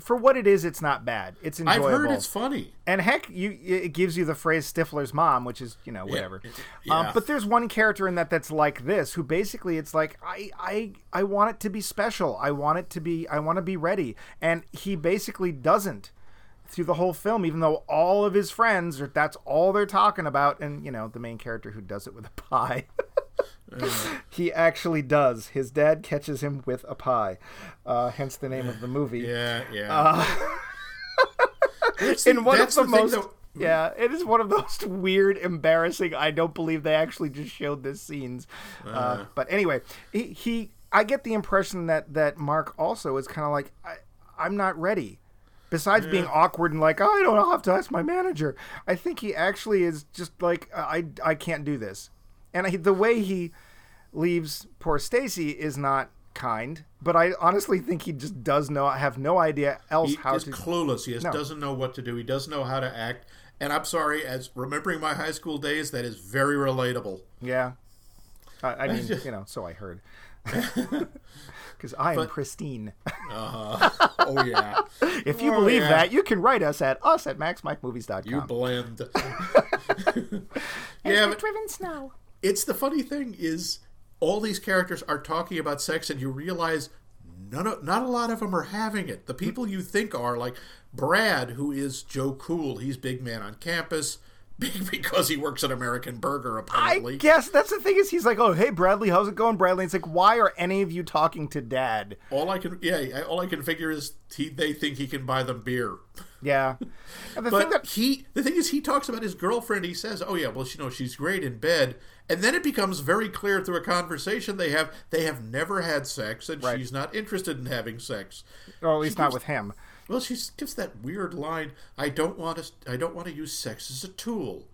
for what it is, it's not bad. It's enjoyable. I've heard it's funny. And heck, you it gives you the phrase Stifler's mom, which is you know whatever. Yeah. Um, but there's one character in that that's like this, who basically it's like I I I want it to be special. I want it to be I want to be ready, and he basically doesn't through the whole film, even though all of his friends are that's all they're talking about, and you know the main character who does it with a pie. he actually does. His dad catches him with a pie, uh, hence the name of the movie. Yeah, yeah. Uh, in one of that's the, most that- yeah it is one of the most weird embarrassing i don't believe they actually just showed this scenes uh, but anyway he, he i get the impression that that mark also is kind of like I, i'm not ready besides being awkward and like oh, i don't have to ask my manager i think he actually is just like uh, i i can't do this and I, the way he leaves poor stacy is not kind but i honestly think he just does know I have no idea else how he how is to clueless. He just No. doesn't know what to do. He doesn't know how to act. And I'm sorry, as remembering my high school days, that is very relatable. Yeah. I, I mean, you know, so I heard. Because I am But- pristine. Uh-huh. Oh yeah, If you Oh, believe yeah. that, you can write us at us at maxmikemovies.com. you blend. yeah, but driven snow. it's the funny thing is all these characters are talking about sex, and you realize none of, not a lot of them are having it. The people you think are like Brad, who is Joe Cool. He's big man on campus. Because he works at American Burger, apparently. I guess that's the thing is he's like, oh, hey, Bradley, how's it going, Bradley? It's like, why are any of you talking to dad? all I can, yeah, all I can figure is he, they think he can buy them beer. Yeah. And the But thing that he, the thing is, he talks about his girlfriend. He says, "Oh yeah, well, you know, she's great in bed." And then it becomes very clear through a conversation they have they have never had sex, and Right. she's not interested in having sex. or at least not with him. Well, she gives that weird line, "I don't want to, I don't want to use sex as a tool."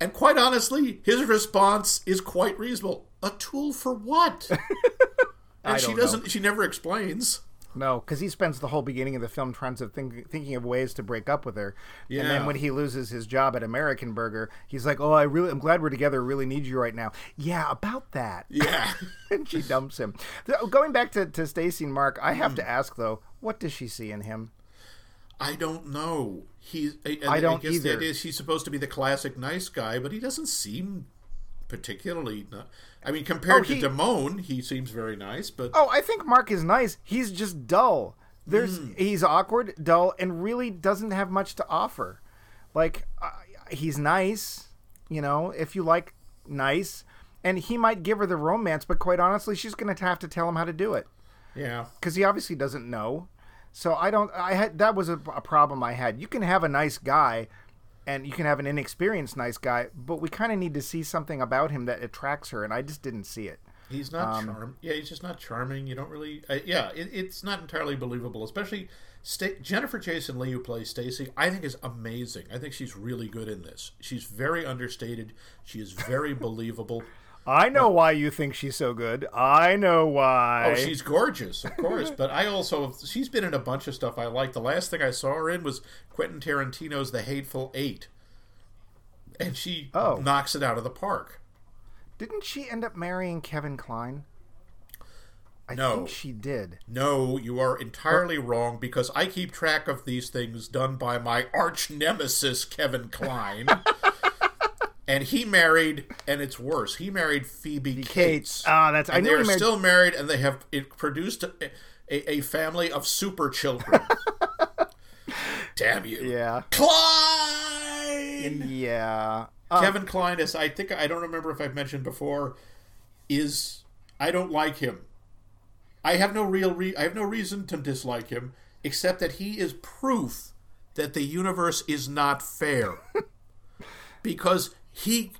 And quite honestly, his response is quite reasonable. A tool for what? and she don't know. doesn't. She never explains. No, because he spends the whole beginning of the film trying to think, thinking of ways to break up with her. yeah. And then when he loses his job at American Burger, he's like, "Oh, I really, I'm glad we're together. I really need you right now." Yeah, about that. Yeah. and she dumps him. Going back to, to Stacy and Mark, I Hmm. have to ask though, what does she see in him? I don't know. He's. I, I don't guess the either. idea is he's supposed to be the classic nice guy, but he doesn't seem particularly. Not, I mean, compared Oh, he- to Damone, he seems very nice, but Oh, I think Mark is nice. He's just dull. There's Hmm. he's awkward, dull, and really doesn't have much to offer. Like uh, he's nice, you know, if you like nice, and he might give her the romance, but quite honestly, she's going to have to tell him how to do it. Yeah, because he obviously doesn't know. So I don't. I had that was a, a problem I had. You can have a nice guy, and you can have an inexperienced nice guy, but we kind of need to see something about him that attracts her, and I just didn't see it. he's not Um, charm. Yeah, he's just not charming. You don't really. Uh, yeah, it, it's not entirely believable, especially. Sta- Jennifer Jason Leigh, who plays Stacy, I think is amazing. I think she's really good in this. She's very understated. She is very believable. I know why you think she's so good. I know why. Oh, she's gorgeous, of course. but I also she's been in a bunch of stuff I like. The last thing I saw her in was Quentin Tarantino's The Hateful Eight, and she Oh. knocks it out of the park. Didn't she end up marrying Kevin Kline? I No. think she did. No, you are entirely wrong because I keep track of these things done by my arch nemesis Kevin Kline. And he married, and it's worse. He married Phoebe Cates. Cates. Ah, that's- I and knew they're married- still married, and they have it produced a, a, a family of super children. Damn you, Yeah. Kline. Yeah. Uh, Kevin Kline is. I think I don't remember if I've mentioned before. Is I don't like him. I have no real. Re- I have no reason to dislike him, except that he is proof that the universe is not fair. because he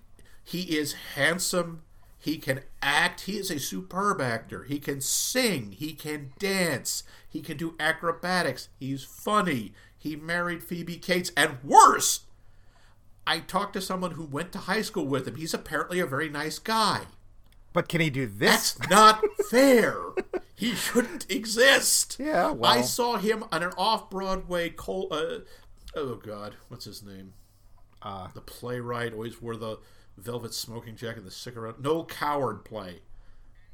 he is handsome. He can act. He is a superb actor. He can sing. He can dance. He can do acrobatics. He's funny. He married Phoebe Cates, and worse, I talked to someone who went to high school with him. He's apparently a very nice guy. but can he do this? That's not fair. He shouldn't exist. Yeah, well. I saw him on an off-Broadway. Col- uh, oh God, what's his name? Uh, the playwright always wore the velvet smoking jacket, the cigarette. Noël Coward play,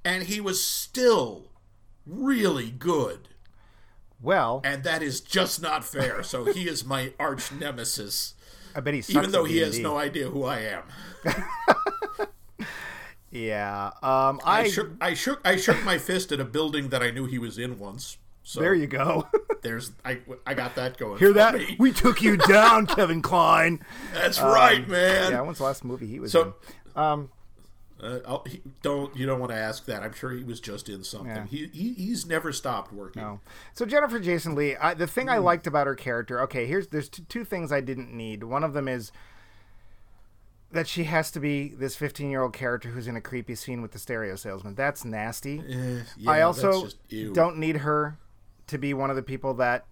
and he was still really good. Well, and that is just not fair. So he is my arch nemesis, I bet he even though he has D&D. no idea who I am. Yeah. Um, I, I, shook, I shook, I shook my fist at a building that I knew he was in once. So there you go. there's, I, I got that going. Hear that? me. We took you down, Kevin Kline. That's right, man. yeah. When's the last movie he was So- in? Um, Uh, he, don't you don't want to ask that? I'm sure he was just in something. Yeah. He, he he's never stopped working. No. So Jennifer Jason Leigh, I, the thing Hmm. I liked about her character, okay, here's there's t- two things I didn't need. One of them is that she has to be this 15 year old character who's in a creepy scene with the stereo salesman. That's nasty. Eh, yeah, I also just, don't need her to be one of the people that.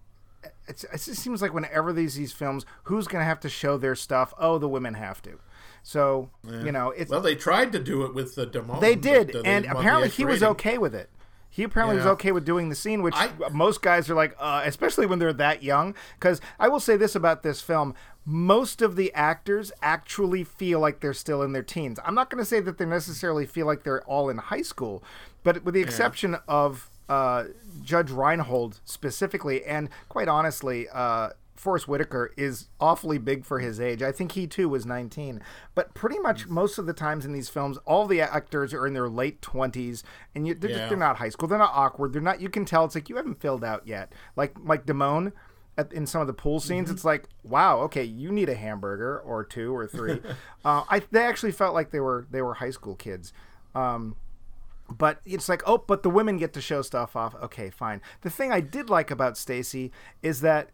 It's, it just seems like whenever these these films, who's going to have to show their stuff? Oh, the women have to. So you know, it's Well, they tried to do it with the Damone. they did, but, uh, and they the apparently he was okay with it. He apparently was okay with doing the scene, which I- most guys are like, uh, especially when they're that young. Because I will say this about this film: most of the actors actually feel like they're still in their teens. I'm not going to say that they necessarily feel like they're all in high school, but with the exception of uh, Judge Reinhold specifically, and quite honestly, uh, Forest Whitaker is awfully big for his age. I think he too was 19. But pretty much most of the times in these films, all the actors are in their late 20s, and you, they're, just- they're not high school. They're not awkward. They're not. You can tell it's like you haven't filled out yet. Like like Damone. At, in some of the pool scenes, it's like, wow, okay, you need a hamburger or two or three. uh, I they actually felt like they were they were high school kids. Um, but it's like, oh, but the women get to show stuff off. Okay, fine. The thing I did like about Stacy is that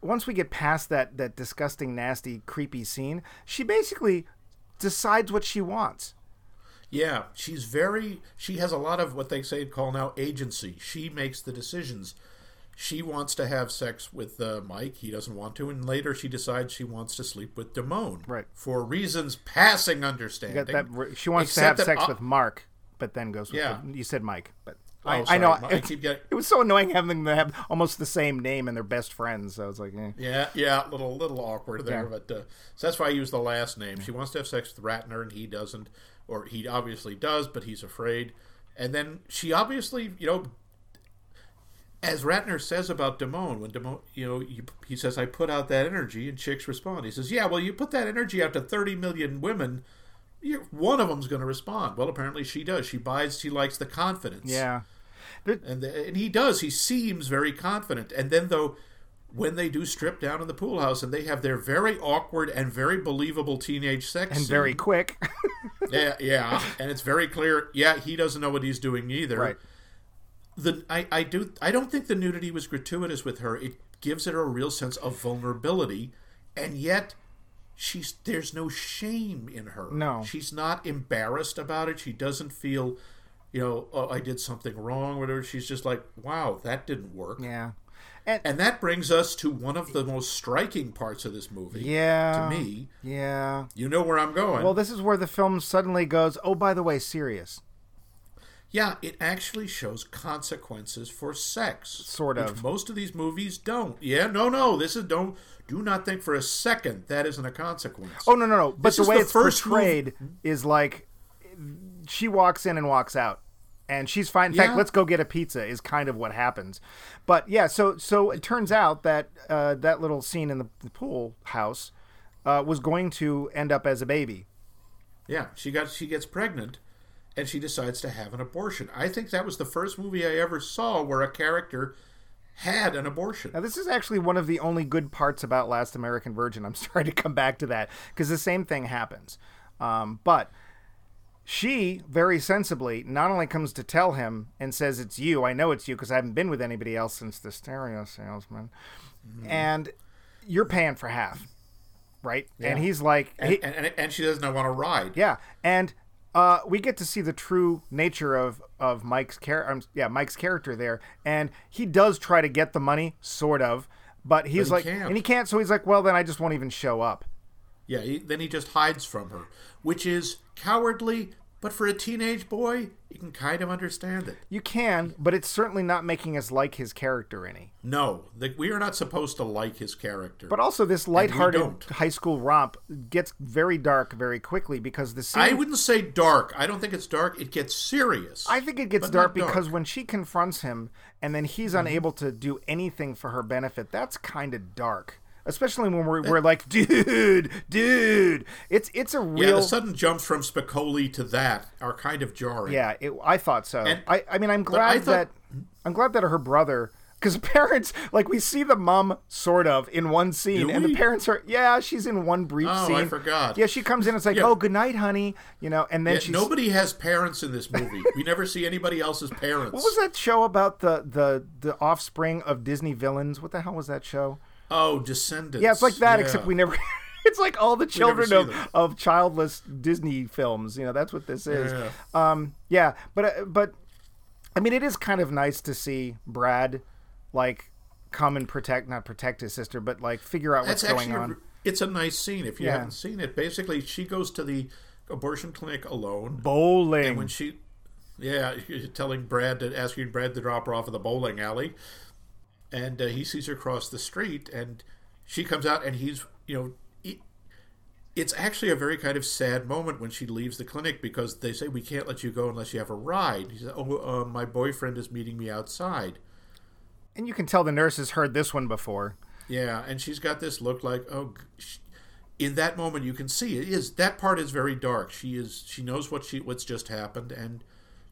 once we get past that that disgusting, nasty, creepy scene, she basically decides what she wants. Yeah, she's very. She has a lot of what they say call now agency. She makes the decisions. She wants to have sex with uh, Mike. He doesn't want to, and later she decides she wants to sleep with Damone. Right. For reasons passing understanding. that? She wants to have sex I- with Mark, but then goes with Yeah. the- you said Mike, but Oh, I, I know I it, keep getting- it was so annoying having them have almost the same name and they're best friends. So I was like, eh. Yeah, yeah, little little awkward there, Yeah. but uh, so that's why I use the last name. She wants to have sex with Ratner, and he doesn't, or he obviously does, but he's afraid. And then she obviously, you know, as Ratner says about Damone, when Damone, you know, you, he says, "I put out that energy," and chicks respond. He says, "Yeah, well, you put that energy out to thirty million women." You're, one of them's going to respond. Well, apparently she does. She buys. She likes the confidence yeah. and the, and he does. He seems very confident. And then though, when they do strip down in the pool house and they have their very awkward and very believable teenage sex And scene, very quick. yeah yeah, and it's very clear. Yeah, he doesn't know what he's doing either. Right. The I I do I don't think the nudity was gratuitous with her. It gives her a real sense of vulnerability, and yet. She's there's no shame in her. No. she's not embarrassed about it. She doesn't feel, you know, oh, I did something wrong, whatever. She's just like, wow, that didn't work. yeah. And that brings us to one of the most striking parts of this movie. Yeah. To me, Yeah. you know where I'm going. Well, this is where the film suddenly goes, oh, by the way, serious. Yeah, it actually shows consequences for sex. Sort which of. most of these movies don't. Yeah, no, no. This is don't do not think for a second that isn't a consequence. Oh, no, no, no. But This the way the it's first portrayed is like she walks in and walks out. And she's fine. In fact, let's go get a pizza is kind of what happens. But yeah, so so it turns out that uh, that little scene in the, the pool house uh, was going to end up as a baby. Yeah, she got she gets pregnant, and she decides to have an abortion. I think that was the first movie I ever saw where a character had an abortion. Now, this is actually one of the only good parts about Last American Virgin. I'm sorry to come back to that because the same thing happens. Um, but she very sensibly not only comes to tell him and says, It's you. I know it's you because I haven't been with anybody else since the stereo salesman. And you're paying for half. Right? And he's like, and, he- and, and she doesn't want to ride. yeah, and uh, we get to see the true nature of of Mike's char- um, yeah Mike's character there, and he does try to get the money, sort of, but he's he like, can't. and he can't, so he's like, well, then I just won't even show up. Yeah, he, then he just hides from her, which is cowardly But for a teenage boy, you can kind of understand it. You can, but it's certainly not making us like his character any. No, the, we are not supposed to like his character. But also, this lighthearted high school romp gets very dark very quickly because the scene. I wouldn't say dark. I don't think it's dark. It gets serious. I think it gets dark not because when she confronts him and then he's mm-hmm. unable to do anything for her benefit, that's kind of dark. Especially when we're, eh. we're like, dude, dude, it's it's a real. yeah, the sudden jumps from Spicoli to that are kind of jarring. Yeah, it, I thought so. And- I, I mean, I'm glad thought- that I'm glad that her brother, because parents like we see the mom sort of in one scene, and the parents are yeah, she's in one brief Oh, scene. I forgot. Yeah, she comes in. It's like, Yeah. oh, good night, honey. You know, and then Yeah, she's nobody has parents in this movie. we never see anybody else's parents. What was that show about the the the offspring of Disney villains? What the hell was that show? Oh, Descendants. Yeah, it's like that, Yeah. except we never. It's like all the children of, them. of childless Disney films. You know, that's what this is. Yeah. Um, yeah, but uh, but I mean, it is kind of nice to see Brad like come and protect, not protect his sister, but like figure out what's That's going on. a, it's a nice scene. If you Yeah. haven't seen it, basically she goes to the abortion clinic alone. Bowling. And when she, yeah, telling Brad to asking Brad to drop her off at the bowling alley, and uh, he sees her cross the street, and she comes out, and he's, you know, he, it's actually a very kind of sad moment when she leaves the clinic because they say we can't let you go unless you have a ride. He says, "Oh, uh, my boyfriend is meeting me outside." and you can tell the nurse has heard this one before. Yeah, and she's got this look like oh. g- sh- In that moment, you can see it is that part is very dark. She is she knows what she what's just happened, and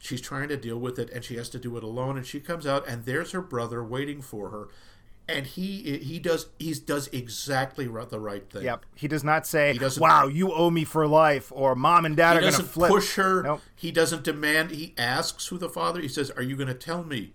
she's trying to deal with it, and she has to do it alone. And she comes out, and there's her brother waiting for her, and he he does he does exactly the right thing. Yep. He does not say, He doesn't- "Wow, you owe me for life," or "Mom and Dad are going to doesn't flip." push her. Nope. He doesn't demand. He asks who the father. He says, "Are you going to tell me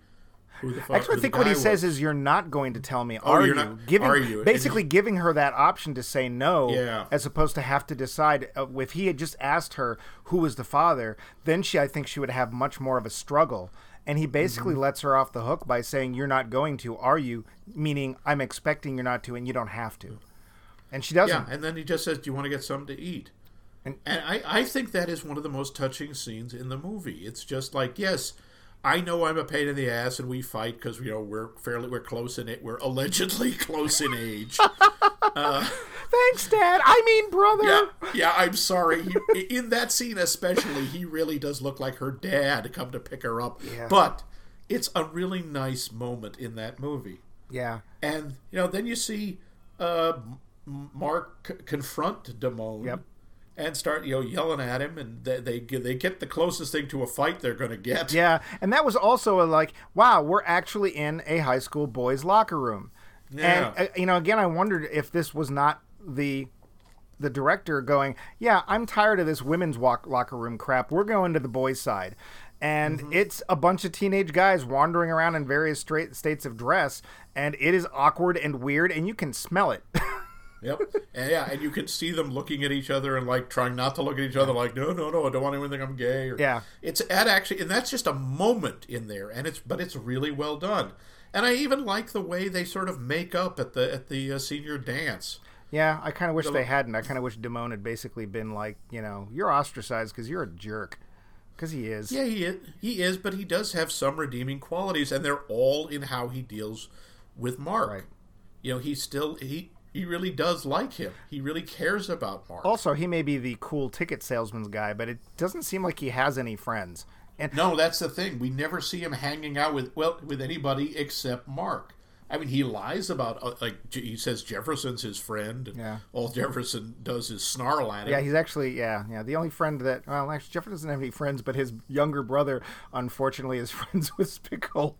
who the father?" Actually, I think what he says is, "You're not going to tell me, are Oh, you're you?" not- giving, are you? And Basically, giving her that option to say no, Yeah. as opposed to have to decide. Uh, if he had just asked her who was the father, then she, I think, she would have much more of a struggle. And he basically Mm-hmm. lets her off the hook by saying, "You're not going to, are you?" Meaning, I'm expecting you're not to, and you don't have to. And she doesn't. Yeah, and then he just says, "Do you want to get something to eat?" And, I, I think that is one of the most touching scenes in the movie. It's just like, yes, I know I'm a pain in the ass, and we fight because you know we're fairly we're close in it. We're allegedly close in age. Thanks, Dad. I mean, brother. yeah, yeah. I'm sorry. He, in that scene, especially, he really does look like her dad come to pick her up. Yeah. But it's a really nice moment in that movie. Yeah. And you know, then you see uh, Mark c- confront Damone. Yep. And start, you know, yelling at him, and they they, get- they get the closest thing to a fight they're going to get. Yeah, and that was also a, like, wow, we're actually in a high school boys' locker room. Yeah. And uh, you know, again, I wondered if this was not the the director going, yeah, I'm tired of this women's walk, locker room crap. We're going to the boys' side. And Mm-hmm. it's a bunch of teenage guys wandering around in various straight states of dress, and it is awkward and weird, and you can smell it. Yep. And yeah, and you can see them looking at each other and like trying not to look at each other, like, no, no, no, I don't want anyone to think I'm gay. Or, Yeah. It's at actually, and that's just a moment in there, and it's but it's really well done. And I even like the way they sort of make up at the at the uh, senior dance. yeah, I kind of wish they hadn't. I kind of wish Damone had basically been like, you know, you're ostracized because you're a jerk. Because he is. Yeah, he is, he is, but he does have some redeeming qualities, and they're all in how he deals with Mark. Right. You know, he still he he really does like him. He really cares about Mark. Also, he may be the cool ticket salesman's guy, but it doesn't seem like he has any friends. And No, that's the thing. We never see him hanging out with well with anybody except Mark. I mean, he lies about uh, like he says Jefferson's his friend. And Yeah. All Jefferson does is snarl at him. yeah, he's actually yeah, yeah. The only friend that well, actually, Jefferson doesn't have any friends, but his younger brother, unfortunately, is friends with Spicoli.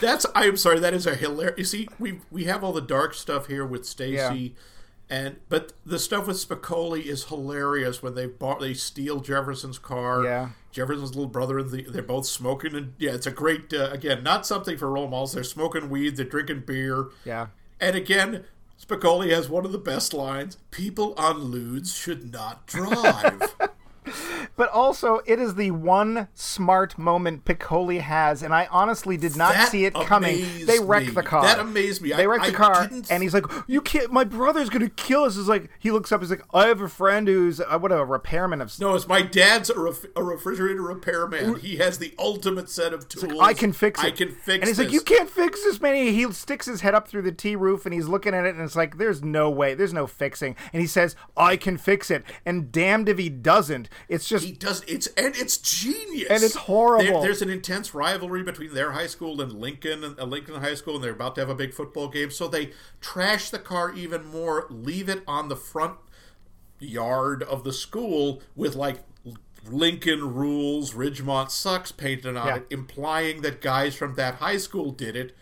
That's I'm sorry. That is a hilarious. You see, we we have all the dark stuff here with Stacy, and but the stuff with Spicoli is hilarious when they bought they steal Jefferson's car. Yeah. Jefferson's little brother and the, they're both smoking and yeah, it's a great uh, again not something for role models. They're smoking weed, they're drinking beer. Yeah, And again, Spicoli has one of the best lines: "People on ludes should not drive." But also, it is the one smart moment Piccoli has, and I honestly did not That see it coming. They wreck me. the car. That amazed me. They I- wreck the car, and he's like, "You can't. My brother's gonna kill us." Is like he looks up. He's like, "I have a friend who's uh, what a repairman of." No, it's my dad's a, ref- a refrigerator repairman. He has the ultimate set of tools. I can fix it. I can fix And he's this. like, "You can't fix this, man." He sticks his head up through the T roof, and he's looking at it, and it's like, "There's no way. There's no fixing." And he says, "I can fix it." And damned if he doesn't. It's just He does. It's and it's genius. And it's horrible. There- there's an intense rivalry between their high school and Lincoln and uh, Lincoln High School, and they're about to have a big football game. So they trash the car even more, leave it on the front yard of the school with like Lincoln rules, Ridgemont sucks painted on Yeah. it, implying that guys from that high school did it.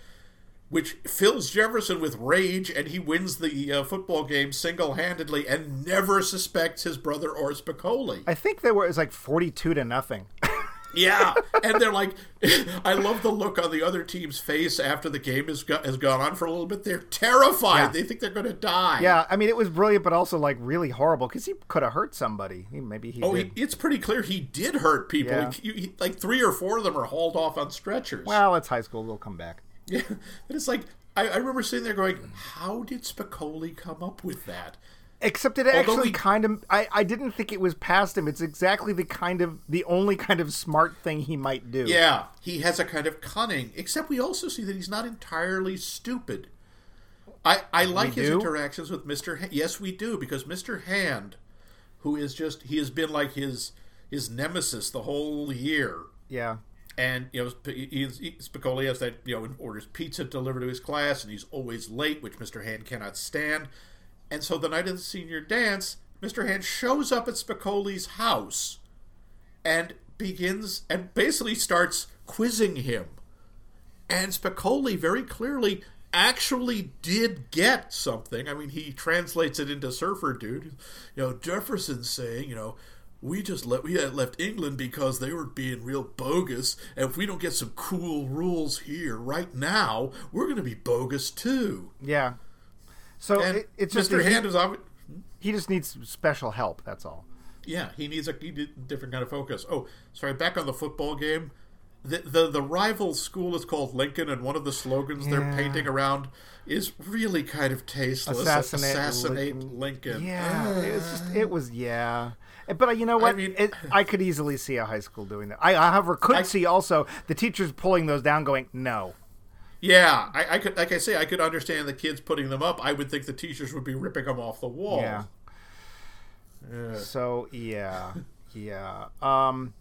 Which fills Jefferson with rage, and he wins the uh, football game single-handedly, and never suspects his brother or Spicoli. I think there was like forty-two to nothing. Yeah, and they're like, I love the look on the other team's face after the game has go- has gone on for a little bit. They're terrified. Yeah. They think they're going to die. yeah, I mean, it was brilliant, but also like really horrible because he could have hurt somebody. He, maybe he Oh, he, it's pretty clear he did hurt people. Yeah. He- like three or four of them are hauled off on stretchers. well, it's high school. They'll come back. Yeah, and it's like I, I remember sitting there going, "How did Spicoli come up with that?" Except it actually we- kind of, I, I didn't think it was past him. It's exactly the kind of, the only kind of smart thing he might do. Yeah, he has a kind of cunning. Except we also see that he's not entirely stupid. I I like his do? interactions with Mister. Ha- yes, we do because Mister Hand, who is just he has been like his his nemesis the whole year. Yeah. And you know, Spicoli has that you know orders pizza delivered to his class, and he's always late, which Mister Hand cannot stand. And so the night of the senior dance, Mister Hand shows up at Spicoli's house, and begins and basically starts quizzing him. And Spicoli very clearly actually did get something. I mean, he translates it into Surfer Dude. You know, Jefferson's saying, you know, we just let we left England because they were being real bogus, and if we don't get some cool rules here right now, we're going to be bogus too. Yeah. So it, it's just, Mr. he, Hand is obvi- hmm? he just needs special help. That's all. Yeah, he needs a, he different kind of focus. Oh, sorry, back on the football game. The, the the rival school is called Lincoln, and one of the slogans they're painting around is really kind of tasteless. Assassinate Assassinate Lincoln. Lincoln. Yeah, it was just it was yeah. But uh, you know what? I, mean- it, I could easily see a high school doing that. I, however, could I- see also the teachers pulling those down, going, "No, Yeah, I, I could, like I say, I could understand the kids putting them up. I would think the teachers would be ripping them off the wall. yeah." So yeah, yeah. Um,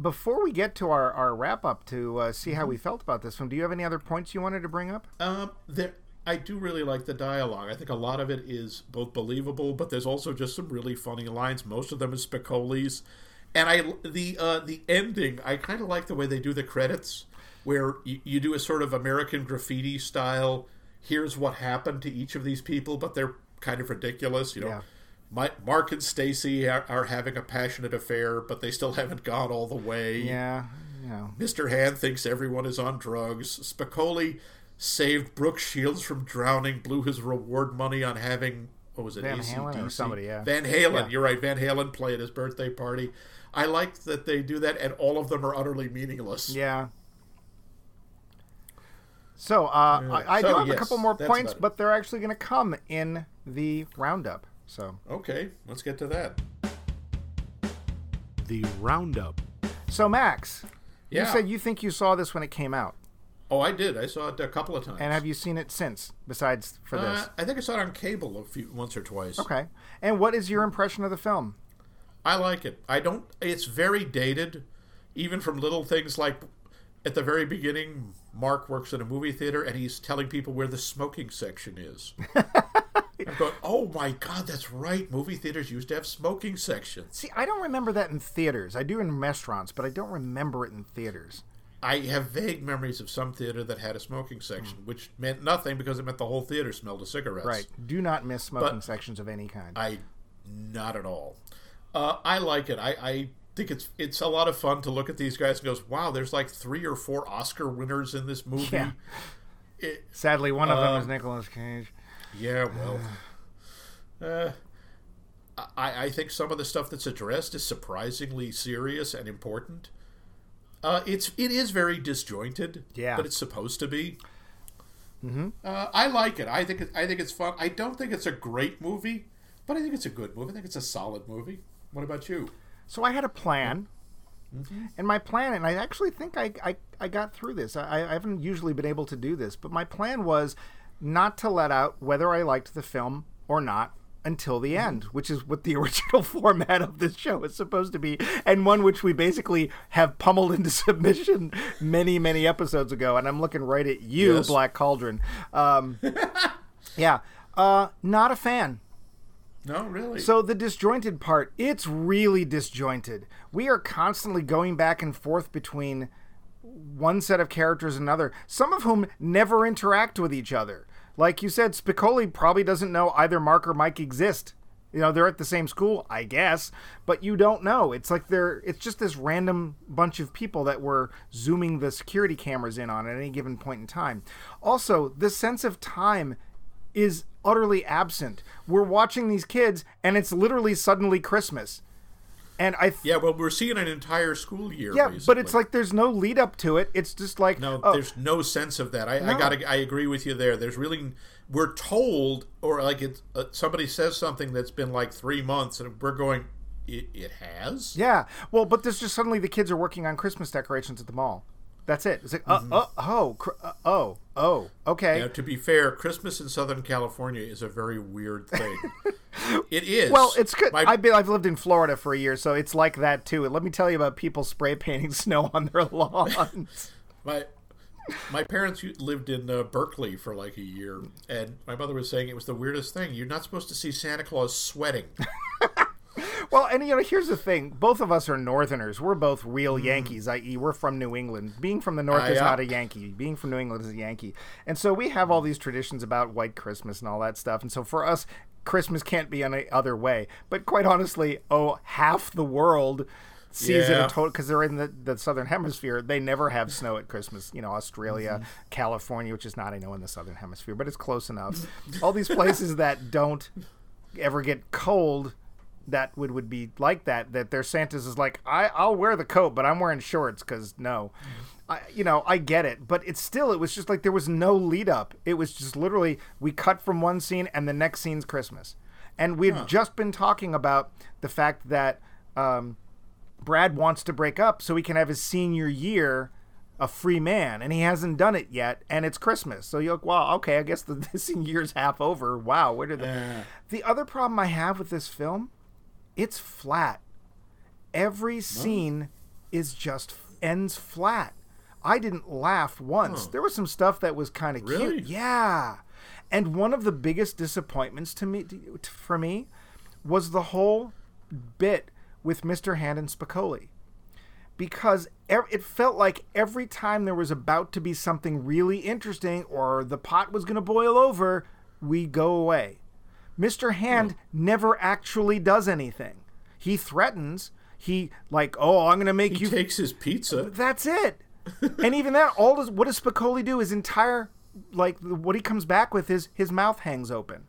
before we get to our, our wrap up to uh, see how we felt about this one, do you have any other points you wanted to bring up? Um, there, I do really like the dialogue. I think a lot of it is both believable, but there's also just some really funny lines. Most of them is Spicoli's, and I the uh, the ending. I kind of like the way they do the credits, where you, you do a sort of American graffiti style. Here's what happened to each of these people, but they're kind of ridiculous. You know, Yeah. my, Mark and Stacy are, are having a passionate affair, but they still haven't gone all the way. Yeah, you know. Mr. Hand thinks everyone is on drugs. Spicoli saved Brooke Shields from drowning, blew his reward money on having what was it, Van AC/DC? Halen or somebody, yeah. Van Halen. Yeah. You're right. Van Halen play at his birthday party. I like that they do that, and all of them are utterly meaningless. Yeah. So uh, I, I So, do have a couple more points, but they're actually going to come in the roundup. So, Okay, let's get to that. The Roundup. so Max, you said you think you saw this when it came out, Oh, I did. I saw it a couple of times. and have you seen it since? Besides for this, Uh, I think I saw it on cable a few once or twice. okay. And what is your impression of the film? I like it. I don't. It's very dated, even from little things like at the very beginning. Mark works in a movie theater and he's telling people where the smoking section is. I'm going, oh my god, that's right. Movie theaters used to have smoking sections. See, I don't remember that in theaters. I do in restaurants, but I don't remember it in theaters. I have vague memories of some theater that had a smoking section, which meant nothing because it meant the whole theater smelled of cigarettes. Right. Do not miss smoking But- sections of any kind. I not at all. Uh, I like it. I, I think it's it's a lot of fun to look at these guys and goes, wow, there's like three or four Oscar winners in this movie. Yeah. It, Sadly, one of them Um, is Nicolas Cage. yeah, well, uh, I, I think some of the stuff that's addressed is surprisingly serious and important. Uh, it's it is very disjointed, Yeah. but it's supposed to be. Mm-hmm. Uh, I like it. I think it, I think it's fun. I don't think it's a great movie, but I think it's a good movie. I think it's a solid movie. What about you? So I had a plan, and my plan, and I actually think I, I, I got through this. I, I haven't usually been able to do this, but my plan was not to let out whether I liked the film or not until the end, which is what the original format of this show is supposed to be, and one which we basically have pummeled into submission many, many episodes ago. And I'm looking right at you, Yes. Black Cauldron. Um, yeah, uh, not a fan. No, really. So the disjointed part, it's really disjointed. We are constantly going back and forth between one set of characters and another, some of whom never interact with each other. Like you said, Spicoli probably doesn't know either Mark or Mike exist. You know, they're at the same school, I guess, but you don't know. It's like they're it's just this random bunch of people that we're zooming the security cameras in on at any given point in time. Also, the sense of time is utterly absent. We're watching these kids and it's literally suddenly Christmas. And I th- yeah, well, we're seeing an entire school year. yeah, but it's like there's no lead up to it. It's just like No, oh, there's no sense of that. I, I gotta. I agree with you there. There's really. We're told, or like it. Uh, somebody says something that's been like three months, and we're going. It, it has. Yeah. Well, but there's just suddenly the kids are working on Christmas decorations at the mall. That's it. It's like, uh, uh, oh, cr- uh, oh, oh, okay. Now, to be fair, Christmas in Southern California is a very weird thing. it is. Well, it's good. My, I've been I've lived in Florida for a year, so it's like that too. And let me tell you about people spray painting snow on their lawns. my my parents lived in uh, Berkeley for like a year, and my mother was saying it was the weirdest thing. You're not supposed to see Santa Claus sweating. well, and you know, here's the thing: both of us are Northerners. We're both real Yankees, i.e., we're from New England. Being from the North Ah, is yeah. not a Yankee. Being from New England is a Yankee, and so we have all these traditions about White Christmas and all that stuff. And so for us, Christmas can't be any other way. But quite honestly, oh, half the world sees it Yeah. a total because they're in the, the southern hemisphere. They never have snow at Christmas. You know, Australia, Mm-hmm. California, which is not I know in the southern hemisphere, but it's close enough. all these places that don't ever get cold that would would be like that that their santas is like I, i'll wear the coat but i'm wearing shorts because no. I, you know i get it but it's still it was just like there was no lead up. It was just literally we cut from one scene and the next scene's christmas. And we'd just been talking about the fact that um, brad wants to break up so he can have his senior year a free man and he hasn't done it yet and it's christmas. So you're like wow okay i guess the, senior year's half over. Wow where did the Yeah. the other problem I have with this film, it's flat. Every scene is just ends flat. I didn't laugh once. There was some stuff that was kind of Really? cute. Yeah. And one of the biggest disappointments to me to, for me was the whole bit with Mr. Hand and Spicoli because it felt like every time there was about to be something really interesting or the pot was going to boil over, we go away. Mr. Hand hmm. never actually does anything. He threatens. He like, oh, I'm going to make He you. takes his pizza. That's it. and even that, all does what does Spicoli do? His entire like what he comes back with is his mouth hangs open.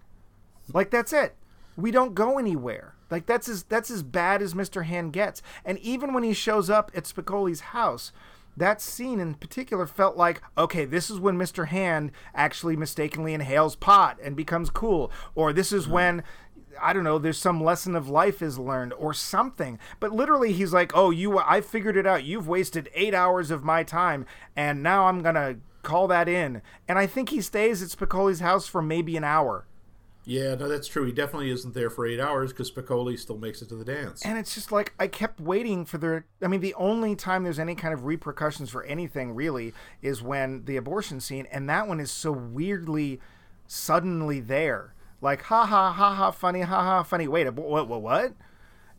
Like that's it. We don't go anywhere. Like that's as that's as bad as Mr. Hand gets. And even when he shows up at Spicoli's house, that scene in particular felt like, okay, this is when Mr. Hand actually mistakenly inhales pot and becomes cool. Or this is mm-hmm. when I don't know, there's some lesson of life is learned or something. But literally he's like, "Oh, you I figured it out. You've wasted 8 hours of my time and now I'm going to call that in." And I think he stays at Spicoli's house for maybe an hour. Yeah, no, that's true. He definitely isn't there for eight hours because Spicoli still makes it to the dance. And it's just like I kept waiting for the. I mean, the only time there's any kind of repercussions for anything really is when the abortion scene, and that one is so weirdly, suddenly there. Like ha ha ha ha funny ha ha funny. Wait, what what what?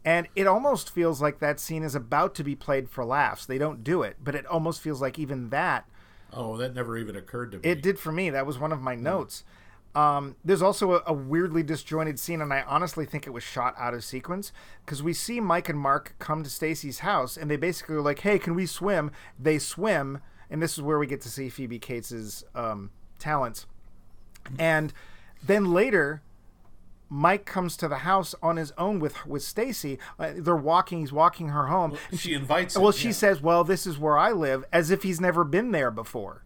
And it almost feels like that scene is about to be played for laughs. They don't do it, but it almost feels like even that Oh, that never even occurred to me. it did for me. That was one of my hmm. notes. Um, there's also a, a weirdly disjointed scene, and I honestly think it was shot out of sequence because we see Mike and Mark come to Stacy's house, and they basically are like, "Hey, can we swim?" They swim, and this is where we get to see Phoebe Cates's um, talents. And then later, Mike comes to the house on his own with with Stacy. Uh, they're walking. He's walking her home. and she invites him, Well, she yeah. says, "Well, this is where I live," as if he's never been there before.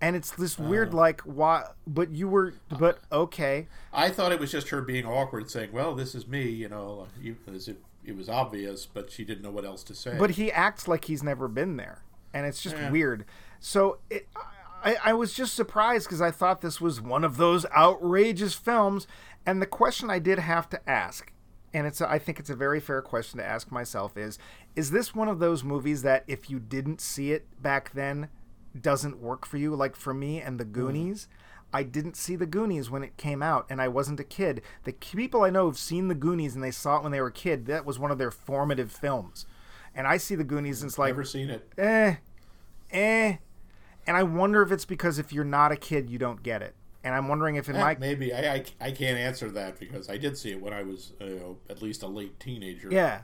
And it's this weird, uh. like, why? But you were, but okay. I thought it was just her being awkward, saying, "Well, this is me," you know, you, as if it was obvious, but she didn't know what else to say. But he acts like he's never been there, and it's just Yeah. weird. So it, I, I was just surprised because I thought this was one of those outrageous films. And the question I did have to ask, and it's a, I think it's a very fair question to ask myself is: Is this one of those movies that if you didn't see it back then, doesn't work for you? Like for me and The Goonies. I didn't see The Goonies when it came out, and I wasn't a kid. The people I know who've seen The Goonies and they saw it when they were a kid, that was one of their formative films. And I see The Goonies and it's like, Never seen it. eh, eh. And I wonder if it's because if you're not a kid, you don't get it. And I'm wondering if in Eh, my Maybe I, I I can't answer that because I did see it when I was uh, you know, at least a late teenager. yeah,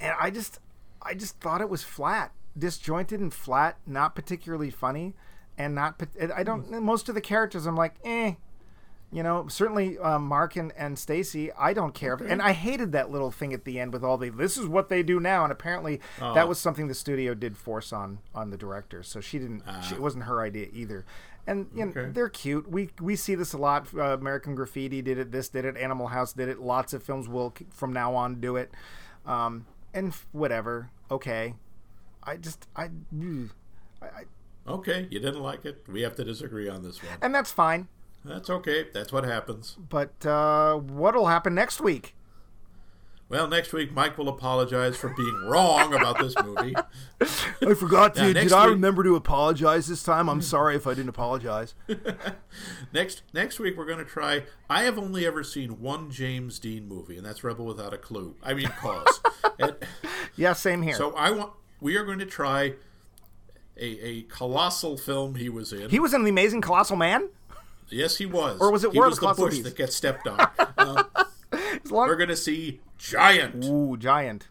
and I just I just thought it was flat, disjointed and flat, not particularly funny, and not I don't most of the characters I'm like eh. You know, certainly um, Mark and, and Stacy, I don't care. And I hated that little thing at the end with all the this is what they do now. And apparently that was something the studio did force on on the director. So she didn't, she, it wasn't her idea either. And you know, Okay. they're cute. We we see this a lot. Uh, American Graffiti did it. This did it. Animal House did it. Lots of films will from now on do it. Um, and whatever. Okay. I just I. I, I Okay, you didn't like it. We have to disagree on this one. and that's fine. That's okay. That's what happens. But uh, what'll happen next week? Well, next week Mike will apologize for being wrong about this movie. I forgot to. Yeah, Did I week- remember to apologize this time? I'm sorry if I didn't apologize. Next next week we're going to try. I have only ever seen one James Dean movie, and that's Rebel Without a Clue. I mean, Cause. and, Yeah, same here. so I want. We are going to try a, a colossal film he was in. he was in the Amazing Colossal Man. yes, he was. Or was it he War of was the the Colossal bush Beast? that gets stepped on? As long- we're going to see Giant, Ooh, giant.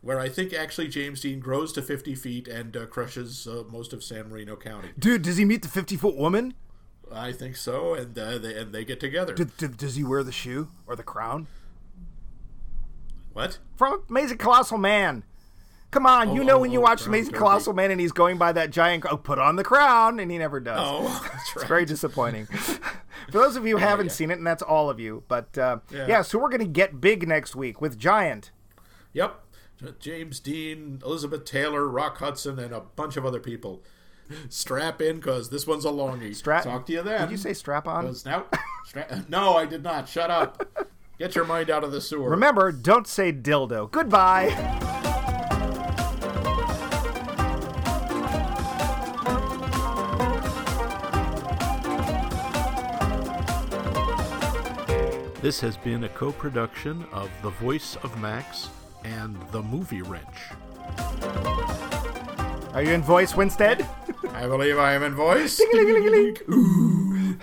where I think actually James Dean grows to 50 feet and uh, crushes uh, most of San Marino County. Dude, does he meet the 50 foot woman? I think so, and uh, they and they get together. D- d- does he wear the shoe or the crown? what? From Amazing Colossal Man. Come on, you Oh, know oh, when you oh, watch Amazing. Colossal Man and he's going by that giant, oh, put on the crown, and he never does. Oh, that's It's right. very disappointing. For those of you who haven't seen it, and that's all of you, but uh, yeah. Yeah. so we're going to get big next week with Giant. Yep. James Dean, Elizabeth Taylor, Rock Hudson, and a bunch of other people. Strap in, because this one's a longie. Strap. Talk to you then. Did you say strap on? now, stra- no, I did not. Shut up. Get your mind out of the sewer. Remember, don't say dildo. Goodbye. This has been a co production of The Voice of Max and The Movie Wrench. Are you in voice, Winstead? I believe I am in voice. Ooh.